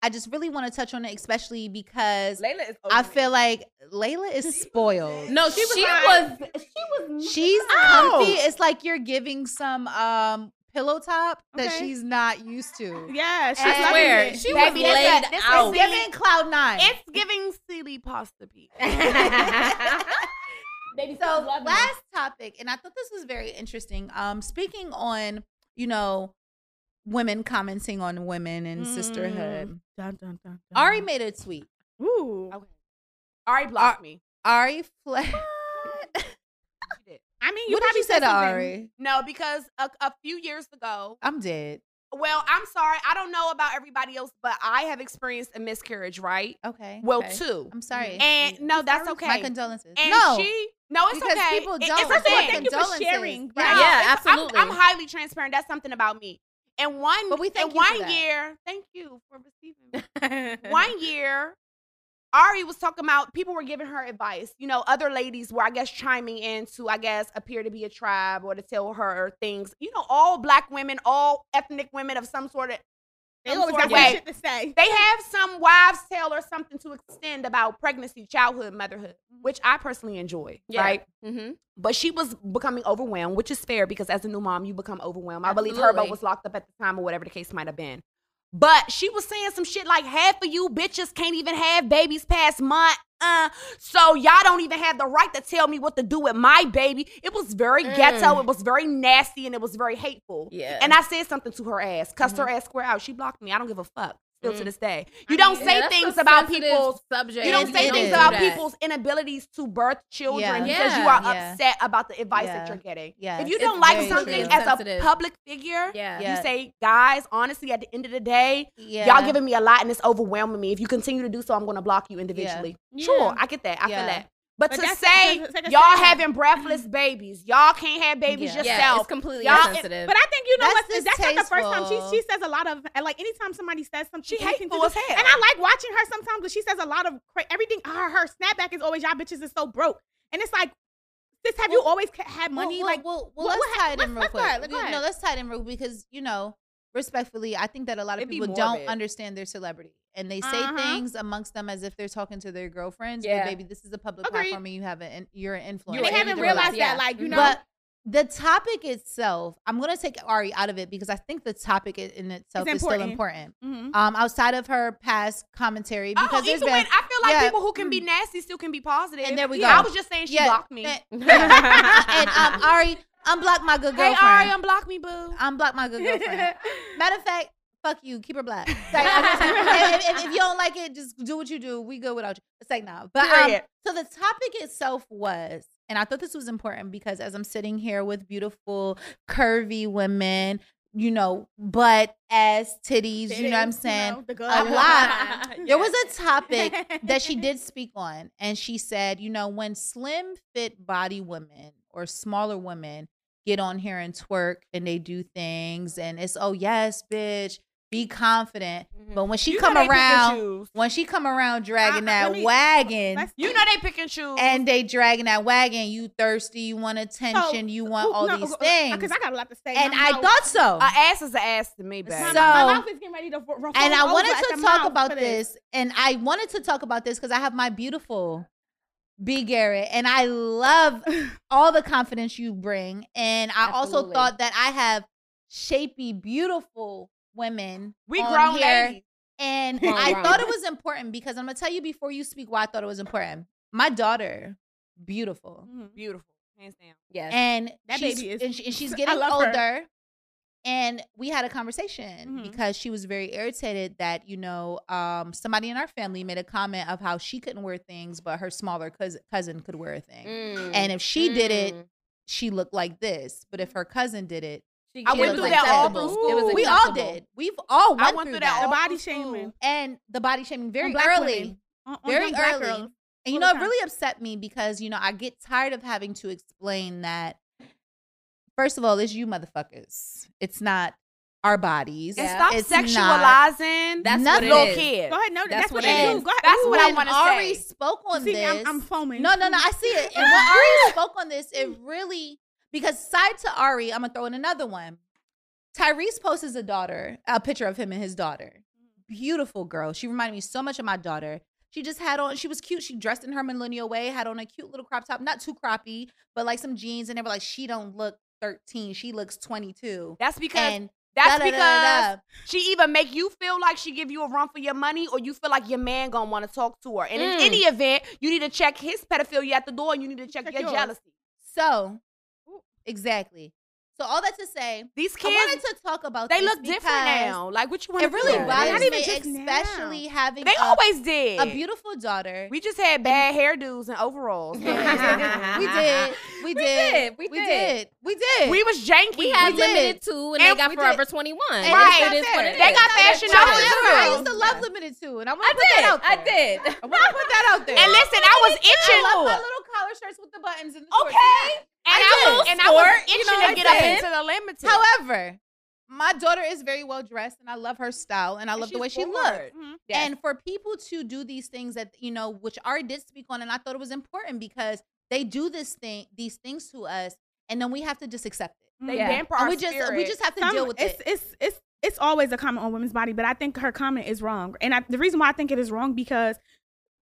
I just really want to touch on it, especially because Layla is I feel like Layla is spoiled. No, she was. like- she was. She's Ow. comfy. It's like you're giving some um pillow top that Okay. she's not used to. yeah, she's I I loving it. she was Baby, this is- laid this is out. It's giving cloud nine. it's giving silly pasta pizza. Baby, so she's loving it. last topic, and I thought this was very interesting. Um, speaking on, you know, women commenting on women and sisterhood. Dun, dun, dun, dun. Ari made a tweet. Ooh. Okay. Ari blocked me. Ari fled. She did. I mean, you what did probably you say said. Ari? No, because a, a few years ago, I'm dead. well, I'm sorry, I don't know about everybody else, but I have experienced a miscarriage, right? Okay. Well, okay. two. I'm sorry. And no, that's okay. My condolences. and no, she, no, it's because okay. people don't. it's First of all, thank you for Condolences. sharing. Yeah. Right. Yeah, it's- I'm- absolutely. I'm, highly transparent. That's something about me. And one, But we thank and you for one that. year, thank you for receiving. Me. One year, Ari was talking about people were giving her advice. You know, other ladies were, I guess, chiming in to, I guess, appear to be a tribe or to tell her things. You know, all black women, all ethnic women of some sort of They some always sort got shit to say. They have some wives' tale or something to extend about pregnancy, childhood, motherhood, which I personally enjoy. Yeah. Right. Mm-hmm. But she was becoming overwhelmed, which is fair because as a new mom, you become overwhelmed. I believe Herbo Absolutely. was locked up at the time or whatever the case might have been. But she was saying some shit like half of you bitches can't even have babies past month. Uh, so y'all don't even have the right to tell me what to do with my baby. It was very ghetto, Mm. it was very nasty, and it was very hateful. Yeah. And I said something to her ass, cussed Mm-hmm. her ass square out. She blocked me. I don't give a fuck. Still to Mm. this day. You don't mean, say things about people's subject. you don't say things about that. people's inabilities to birth children Yeah. because you are Yeah. upset about the advice Yeah. that you're getting. Yes. If you don't like something true. as a public figure, Yeah. Yeah. you say, guys, honestly, at the end of the day, Yeah. y'all giving me a lot and it's overwhelming me. If you continue to do so, I'm going to block you individually. Yeah. Sure, I get that. I Yeah. feel that. But, But to say that's like y'all statement. having breathless babies, y'all can't have babies Yeah. Yeah, yourself. it's completely Y'all- insensitive. But I think you know That's what? That's not the first time she she says a lot of and like anytime somebody says something. She anything to hateful do- as hell. And I like watching her sometimes, but she says a lot of cra- everything. Her her snapback is always y'all bitches is so broke, and it's like, sis, have you always had money? Well, like, well, well, what- let's what tie it in let's- real let's quick. go We- No, let's tie it in real because you know, respectfully, I think that a lot of It'd people don't understand their celebrity, and they say Uh-huh. things amongst them as if they're talking to their girlfriends. Yeah. But baby, this is a public Agreed. platform, and you have an you're an influencer. they haven't realized it, that, yeah. like you know. But the topic itself, I'm gonna take Ari out of it because I think the topic in itself is still important. Mhm. Um, outside of her past commentary, because oh, there's even been when I feel like yeah. people who can be nasty still can be positive. And there we Yeah, go. I was just saying she Yeah, blocked me. and, and um, Ari, unblock my good hey, girlfriend. Ari, unblock me, boo. unblock my good girlfriend. Matter of fact, fuck you, keep her black. Like, just if, if- if you don't like it, just do what you do. We good without you. It's like nah. But um, so the topic itself was, and I thought this was important because as I'm sitting here with beautiful, curvy women, you know, butt, ass, titties, you know what I'm saying? the good. a lot. There was a topic that she did speak on, and she said, you know, when slim fit body women or smaller women get on here and twerk and they do things, and it's oh yes, bitch, be confident. But when she You come know they pick and around, when she come around dragging Uh, that me- wagon. You know they pick and choose. And they dragging that wagon. You thirsty? You want attention? you want all these things? Because I got a lot to say. And I mouth- thought so. a ass is an ass to me, baby. my, So- my mouth is getting ready to ro- and I wanted to talk about this. and I wanted to talk about this because I have my beautiful B Garrett, and I love all the confidence you bring. And I also thought that I have shapy, beautiful women. We on grown here. ladies. And Grown, I grown. thought it was important because I'm gonna tell you before you speak why I thought it was important. My daughter, beautiful, Mhm. Beautiful. Hands down. Yes. and That she's, baby is- and, she- and she's I getting love her. older. And we had a conversation Mhm. because she was very irritated that you know um, somebody in our family made a comment of how she couldn't wear things, but her smaller cousin cousin could wear a thing. Mm. And if she did it, Mm. she looked like this. But if her cousin did it, She- I went was through that all acceptable. through It was school. we all did. We've all went, I went through, through that. that. The body shaming. and the body shaming very black early. women. On- on very young black early. girls. And you know, it really upset me because you know I get tired of having to explain that. First of all, it's you motherfuckers. It's not our bodies. And Yeah. stop It's not- sexualizing That's Nothing. what little it is. kids. Go ahead. No, That's that's, what what it they do. Go ahead. That's Ooh, what I wanna say. Ari say. spoke on See, this, I'm, I'm foaming. No, no, no. I see it. And when Ari spoke on this, it really because side to Ari, I'm gonna throw in another one. Tyrese posts a daughter, a picture of him and his daughter. Beautiful girl. She reminded me so much of my daughter. She just had on, she was cute. She dressed in her millennial way, had on a cute little crop top, not too croppy, but like some jeans. And they were like, she don't look 13. She looks 22. That's because And that's da-da-da-da-da. because she either make you feel like she give you a run for your money or you feel like your man gonna want to talk to her. And in Mm. any event, you need to check his pedophilia at the door and you need to check, Check your yours. jealousy. So, exactly. So all that to say, These I kids, wanted to talk about they this look different now. Like what you want to do. It really Yeah. bothers Not me, even just now. especially having They a, always did. a beautiful daughter. we just had bad hairdos and overalls. we did, we did, did, we we did. We did, we did. we was janky. We had We Limited Too, and, And they got Forever 21. Right. It is what it They is. got fashion However, novels I used to love Limited Too, and I want I to put that out there. I did. I want to put that out there. And listen, I was itching. I love my little collar shirts with the buttons and the shorts. Okay. And I, I was did. and I was Sport, you know to get up into the limited. However, my daughter is very well dressed, and I love her style, and I love the she's way she forward. looks. Mhm. Yes. And for people to do these things that you know, which Ari did speak on, and I thought it was important because they do this thing, these things to us, and then we have to just accept it. they Yeah. damper And our we just spirit. we just have to Some- deal with it's, it. It's it's it's always a comment on women's body, but I think her comment is wrong. And I, the reason why I think it is wrong because,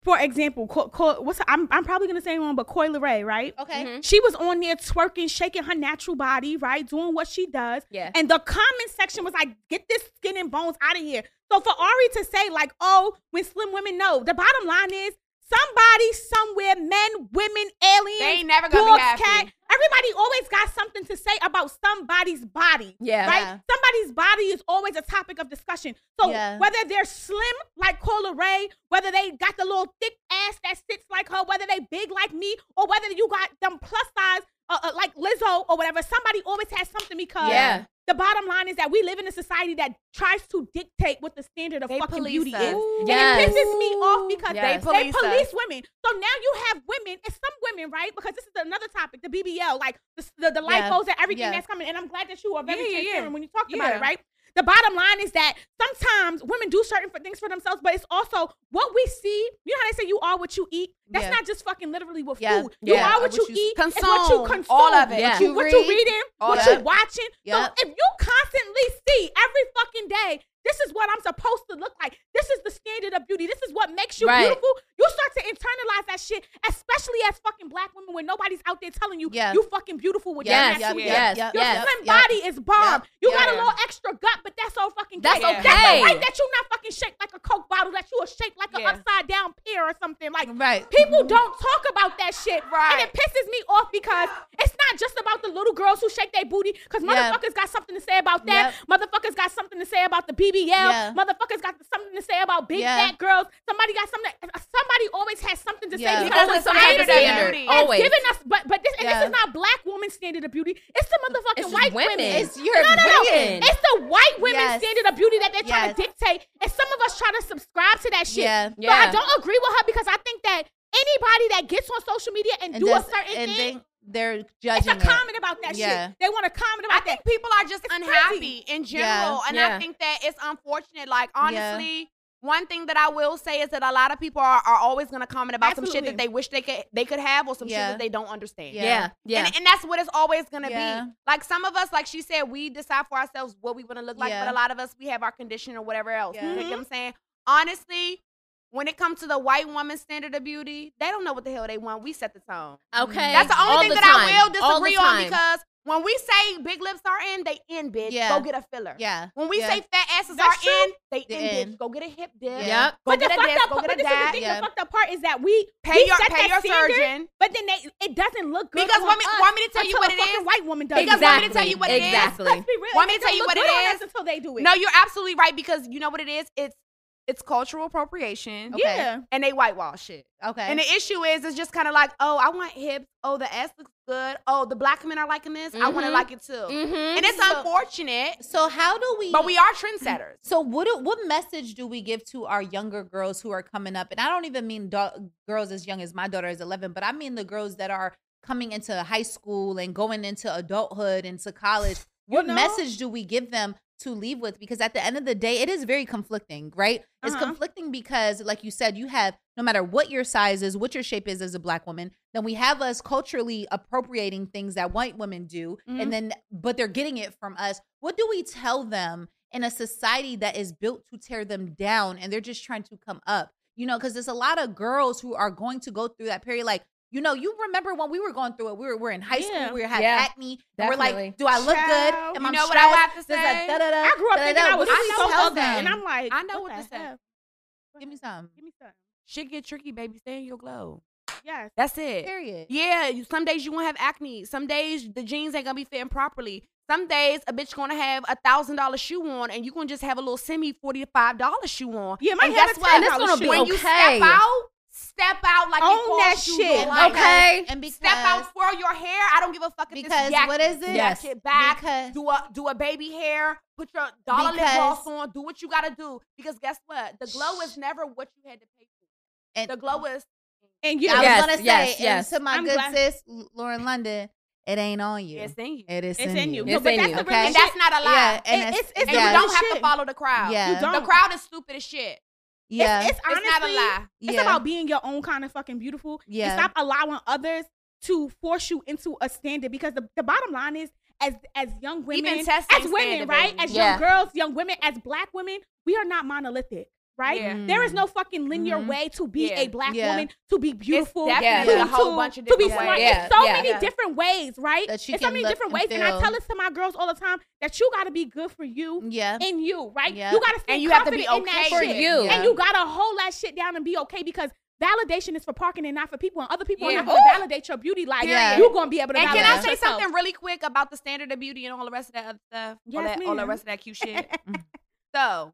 for example, Co- Co- what's I'm I'm probably gonna say one, but Coi Leray, right? Okay. Mhm. She was on there twerking, shaking her natural body, right, doing what she does. Yeah. And the comment section was like, "Get this skin and bones out of here." So for Ari to say like, "Oh, when slim women know," the bottom line is somebody somewhere, men, women, aliens, They ain't never gonna dogs, be happy. cat. Everybody always got something to say about somebody's body. Yeah. Right? Yeah. Somebody's body is always a topic of discussion. So Yeah. whether they're slim like Coi Leray, whether they got the little thick ass that sits like her, whether they big like me, or whether you got them plus size uh, uh, like Lizzo or whatever, somebody always has something because Yeah. The bottom line is that we live in a society that tries to dictate what the standard of They fucking beauty us. is. Ooh. Yes. And it pisses me off because Yes. they, They police, police women. So now you have women, and some women, right? Because this is another topic, the BBL, like the the, the Yeah. lipos and everything Yeah. that's coming. And I'm glad that you are very Yeah, transparent when you talked about it, right? The bottom line is that sometimes women do certain f- things for themselves, but it's also what we see. You know how they say you are what you eat? That's Yeah. not just fucking literally with Yeah. food. You Yeah. are what, What you, you eat. It's what you consume. consume. All of it. Yeah. What you, what you Read. reading, All what of you it. watching. Yep. So if you constantly see every fucking day, this is what I'm supposed to look like. This is the standard of beauty. This is what makes you Right. beautiful. You start to internalize that shit, especially as fucking black women when nobody's out there telling you Yeah. you fucking beautiful with Yes. your yeah, hair. Yes. yeah, Your Yes. slim yeah. body is bomb. Yeah. You got a little extra gut, but that's all fucking That's okay. That's all right that you're not fucking shaped like a Coke bottle, that you are shaped like an upside down pear or something. Like Right. people don't talk about that shit. Right. And it pisses me off because it's not just about the little girls who shake their booty, because Yeah. motherfuckers got something to say about that. Motherfuckers got something to say about the BBL. Yeah. Motherfuckers got something to say about big Yeah. fat girls. Somebody got something. Uh, somebody always has something to Yeah. say Because because it's standard of beauty. has Always. given us. But but this and Yeah. this is not black woman standard of beauty. It's the motherfucking It's white women. women. It's your no, no, no. women. It's the white women Yes. standard of beauty that they're trying Yes. to dictate, and some of us try to subscribe to that shit. Yeah. So I don't agree with her because I think that anybody that gets on social media and, And do does- a certain and thing, they, they're it's judging a it. comment about that Yeah. shit. They want to comment I about think that. people are just It's unhappy crazy. in general, and Yeah. I think that it's unfortunate. Like honestly, one thing that I will say is that a lot of people are, are always going to comment about some shit that they wish they could they could have, or some Yeah. shit that they don't understand. Yeah. Yeah. Yeah. And, and that's what it's always gonna Yeah. be. Like some of us, like she said, we decide for ourselves what we want to look like, Yeah. but a lot of us we have our condition or whatever else. Yeah. You know what I'm saying? Honestly, when it comes to the white woman standard of beauty, they don't know what the hell they want. We set the tone. Okay. That's the only All thing the that time. I will disagree on because when we say big lips are in, they in, bitch. Yeah. Go get a filler. Yeah. When we yeah. say fat asses That's are true. in, they They in, in. bitch. Go get a hip dip. Yeah. Go But the get a fucked this. up Go part, get a this is the that. Yeah. The fucked up part is that we Pay we your set pay that your standard, surgeon. but then they it doesn't look good. Because on want me- want me to tell you what a it fucking is? White woman does. Because it. want me to tell you what it is? exactly. Let's be real. Want me to tell you what look it good on is? us Until they do it. No, you're absolutely right because you know what it is. It's it's cultural appropriation, Okay. Yeah. and they whitewash it. Okay. And the issue is, it's just kind of like, oh, I want hips. Oh, the ass looks good. Oh, the black men are liking this. I want to like it too. Mm-hmm. And it's So- unfortunate, so how do we? but we are trendsetters. So what do, what message do we give to our younger girls who are coming up? And I don't even mean do- girls as young as my daughter is 11, but I mean the girls that are coming into high school and going into adulthood into college. What know? message do we give them to leave with? Because at the end of the day, it is very conflicting, right? It's Uh-huh. conflicting because, like you said, you have no matter what your size is, what your shape is as a black woman, then we have us culturally appropriating things that white women do, Mhm. and then but they're getting it from us. What do we tell them in a society that is built to tear them down and they're just trying to come up? You know, because there's a lot of girls who are going to go through that period. Like, you know, you remember when we were going through it, we were, we're in high Yeah. school, we had Yeah. acne, and we're like, do I look good? Am You I know what I have to say? a da-da-da, I grew up thinking. I was What do we so tell ugly, and? I'm like, I know what the to say. hell? Give me some. Give me some. Shit get tricky, baby. Stay in your glow. Yes. That's it. Period. Yeah, you, some days you won't have acne. Some days the jeans ain't gonna be fitting properly. Some days a bitch gonna have a thousand dollar shoe on, and you gonna just have a little semi forty five dollar shoe on. Yeah, my and hair guess is what? And it's gonna be when you okay. step out, step out like Own it that costs you shit, your life. okay? And because Step out, twirl your hair. I don't give a fuck if Because this yak, what is it? Yes. it back. Because- do a do a baby hair. Put your dollar lip gloss on. Do what you gotta do. Because guess what? The glow is never what you had to pay for. And The glow is And you I was gonna say, yes, and yes. to my I'm good glad- sis, Lauren London, it ain't on you. it's in you. It is it's in, in you. It's but in that's you. the Okay. and that's not a lie. Yeah, and It- it's, it's- it's and the you don't have shit. to follow the crowd. Yeah. You The don't. crowd is stupid as shit. Yeah, It's, it's It's honestly, not a lie. It's yeah. about being your own kind of fucking beautiful. Yeah. And stop allowing others to force you into a standard because the, the bottom line is as as young women Even as women, standard, right? As Yeah. young girls, young women, as black women, we are not monolithic. Right? Yeah. There is no fucking linear Mhm. way to be Yeah. a black Yeah. woman, to be beautiful, definitely to, a whole to- bunch of to be different smart. ways. Yeah, It's so yeah. many Yeah. different ways, right? That you it's so many different and ways. And I tell this to my girls all the time that you gotta be good for you yeah. in you, right? Yeah. You gotta feel And you have to be confident in that okay for shit. you. Yeah. And you gotta hold that shit down and be okay because validation is for parking and not for people. And other people Yeah. are not gonna validate your beauty like Yeah. you're gonna be able to And validate can I say yourself. something really quick about the standard of beauty and all the rest of that other stuff? all, Yes, that, all the rest of that cute shit. so,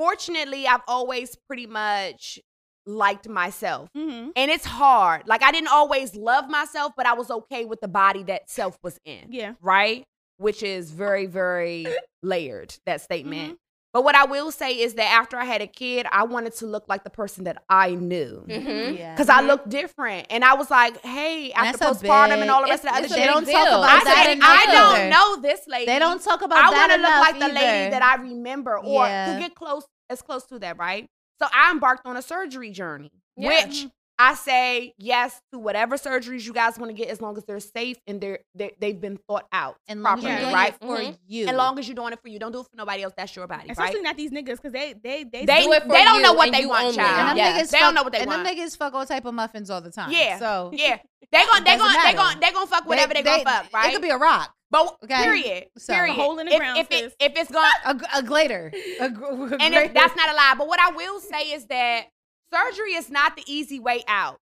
fortunately, I've always pretty much liked myself. Mm-hmm. And it's hard. Like, I didn't always love myself, but I was okay with the body that self was in. Yeah. Right? Which is very, very layered, that statement. Mhm. But what I will say is that after I had a kid, I wanted to look like the person that I knew. Mm-hmm. yeah. Because I looked different. And I was like, hey, after That's a postpartum big- and all the rest of the other a they shit. big don't talk about I that said, I don't know this lady. They don't talk about that. I want to look enough like the lady that I remember or Yeah. to get close as close to that, right? So I embarked on a surgery journey, Yeah. which I say yes to whatever surgeries you guys want to get as long as they're safe and they're, they they've been thought out and long as properly, you're doing right? it for Mhm. you. As long as you're doing it for you, don't do it for nobody else. That's your body, Especially right? not these niggas because they they they They, do it for they don't you know what they want, only. child. and them Yeah. niggas They fuck, don't know what they and want. them niggas fuck all type of muffins all the time. Yeah. So Yeah, they gonna they Doesn't gonna they matter. gonna they gonna fuck whatever they, gonna fuck, right? It could be a rock, but okay? period, So- period. A hole in the if, ground, if it if it's gonna a, g- a glitter, a, gr- a and if that's not a lie. But what I will say is that surgery is not the easy way out.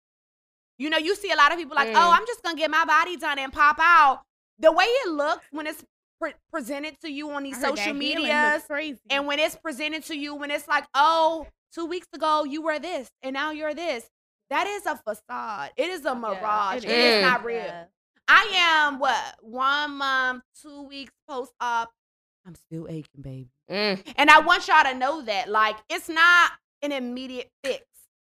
You know, you see a lot of people like, Mm. oh, I'm just gonna get my body done and pop out. The way it looks when it's pre- presented to you on these social medias, and when it's presented to you, when it's like, oh, two weeks ago you were this, and now you're this. That is a facade. It is a mirage. it it is is. not real. Yeah. I am what one month, two weeks post op. I'm still aching, baby. Mm. And I want y'all to know that, like, it's not an immediate fix.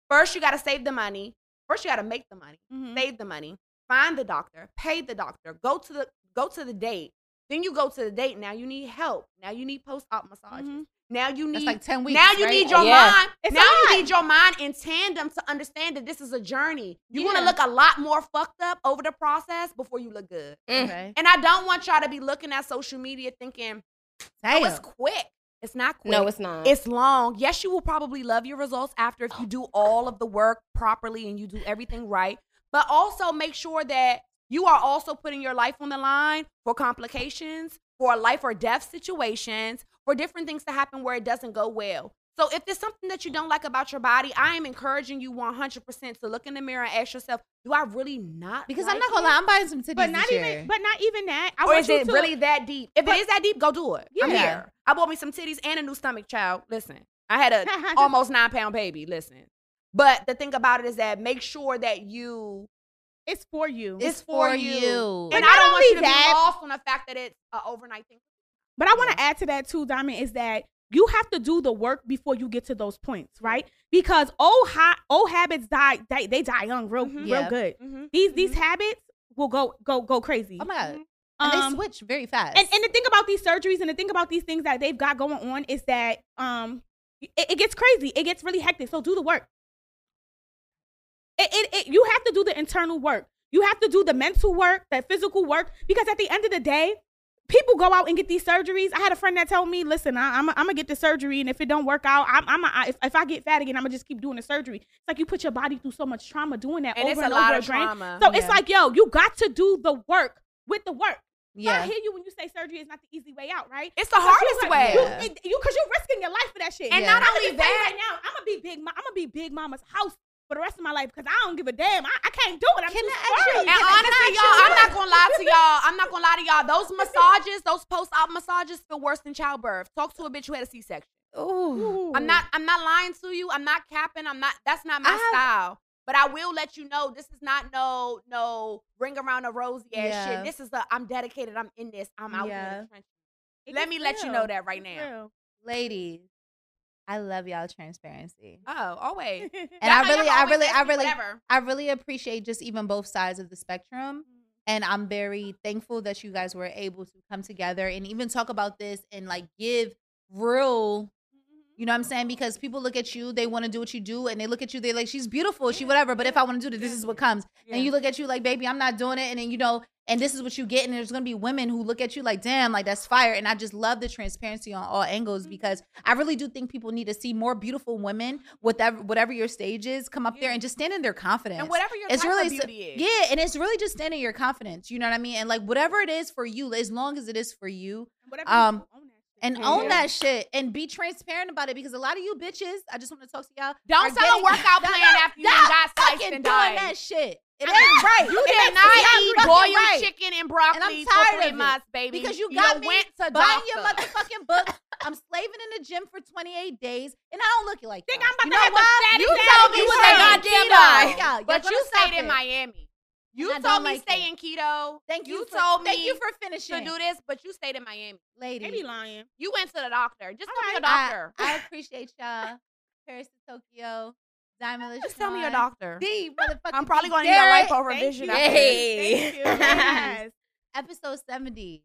First, you got to save the money. First, you got to make the money, Mhm. save the money, find the doctor, pay the doctor, go to the go to the date. Then you go to the date. Now you need help. Now you need post op massages. Mhm. Now you That's need like ten weeks. now you right? need your Yeah. mind. It's now you need your mind in tandem to understand that this is a journey. You're Yeah. gonna look a lot more fucked up over the process before you look good. Mm. Okay. And I don't want y'all to be looking at social media thinking, oh, it's quick. It's not quick. No, it's not. It's long. Yes, you will probably love your results after if you do all of the work properly and you do everything right. But also make sure that you are also putting your life on the line for complications, for life or death situations, for different things to happen where it doesn't go well. So if there's something that you don't like about your body, I am encouraging you 100% to look in the mirror and ask yourself, do I really not? Because like I'm not gonna it? lie, I'm buying some titties But not even, year. but not even that. I or want is you it really that deep? If But- it is that deep, go do it. I'm Yeah. here. I bought me some titties and a new stomach, child. Listen, I had a almost nine pound baby. Listen, but the thing about it is that make sure that you It's for you. it's for you. But And I don't want you to that- be lost on the fact that it's an overnight thing. But I want to add to that too, Diamond, is that you have to do the work before you get to those points, right? Because old ha- old habits die, they, they die young, real, Mhm. real Yeah. good. Mm-hmm. These these habits will go go go crazy. oh my god, and Um, they switch very fast. and and the thing about these surgeries and the thing about these things that they've got going on is that um it, it gets crazy. It gets really hectic. So do the work. It, it, it you have to do the internal work. You have to do the mental work, that physical work, because at the end of the day, people go out and get these surgeries. I had a friend that told me, "Listen, I, I'm I'm gonna get the surgery, and if it don't work out, I'm I'm a, if, if I get fat again, I'm gonna just keep doing the surgery." It's like you put your body through so much trauma doing that And over it's a and lot over of again. trauma. So it's like, yo, you got to do the work with the work. So I hear you when you say surgery is not the easy way out, right? It's the Because you hardest way. You, you, cause you're risking your life for that shit. And Yeah. not only you that, right now, I'm gonna be big. I'm gonna be big mama's house for the rest of my life because I don't give a damn. I, I can't do it. I'm Can too I ask you- scared. And Can I- can I honestly, ask y'all, you I'm not gonna lie to y'all. I'm not gonna lie to y'all. Those massages, those post-op massages, feel worse than childbirth. Talk to a bitch who had a C-section. Ooh. I'm not. I'm not lying to you. I'm not capping. I'm not. That's not my I have- style. But I will let you know this is not no no ring around a rosy ass Yeah. shit. This is a I'm dedicated. I'm in this. I'm out Yeah. in the trenches. Let gets me let you know that right now. real. ladies. I love y'all transparency. Oh, always. And I really, I really, I really, whatever. I really appreciate just even both sides of the spectrum. And I'm very thankful that you guys were able to come together and even talk about this and like give real, you know what I'm saying? Because people look at you, they want to do what you do, and they look at you, they're like, she's beautiful, she whatever. But if I want to do this, this is what comes. And you look at you like, baby, I'm not doing it. And then, you know, and this is what you get. And there's going to be women who look at you like, damn, like that's fire. And I just love the transparency on all angles because I really do think people need to see more beautiful women, whatever, whatever your stage is, come up there and just stand in their confidence and whatever your it's really beauty is. yeah and it's really just standing your confidence you know what i mean and like whatever it is for you as long as it is for you Whatever Um, own and Yeah. own that shit and be transparent about it because a lot of you bitches i just want to talk to y'all Don't sell getting- a workout plan after you got sliced and doing died. that shit it ain't right You did not eat boiled right. chicken and broccoli and i'm for three months, baby. because you got me went to buying your motherfucking book i'm slaving in the gym for 28 days and i don't look like Think. I'm about you to have the why? fattest you told me to was a goddamn lie. But you stayed in. Miami. You And told me like stay it. in keto. Thank you, You for, told thank me you for finishing to do this, but you stayed in Miami. lady. They be lying. You went to the doctor. Just tell me your I- doctor. I, appreciate y'all. Paris to Tokyo, Diamond. Just tell me your doctor. D motherfucking I'm probably going to need a Garrett. lipo Thank revision. you. after. Yay. Thank you. Yes. Episode seventy.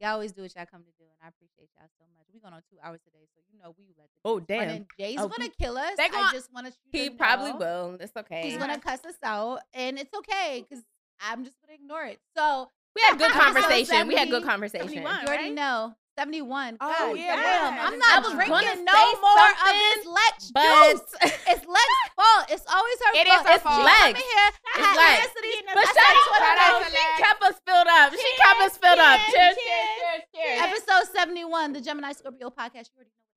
Y'all always do what y'all come to do, and I appreciate y'all so much. We're going on two hours today, so you know we let the Oh, damn. and Jay's Oh, gonna kill us. They I just want to. He probably will. It's okay. He's gonna cuss us out, and it's okay because I'm just gonna ignore it. So we had good Episode conversation. We had good conversation. 71. you already right? know. 71. Oh, God yeah, damn. I'm I not was drinking gonna no say more of something, this Lex but- juice. It's Lex's fault. It's always her It is fault. her It's fault. Lex. Lex. here. It's Lex. But shout out Twitter Shout out to now. to She Lex. kept us filled up. She kept us filled up. Cheers, Cheers, cheers, cheers, cheers, cheers. Episode 71, the Gemini Scorpio podcast. You already know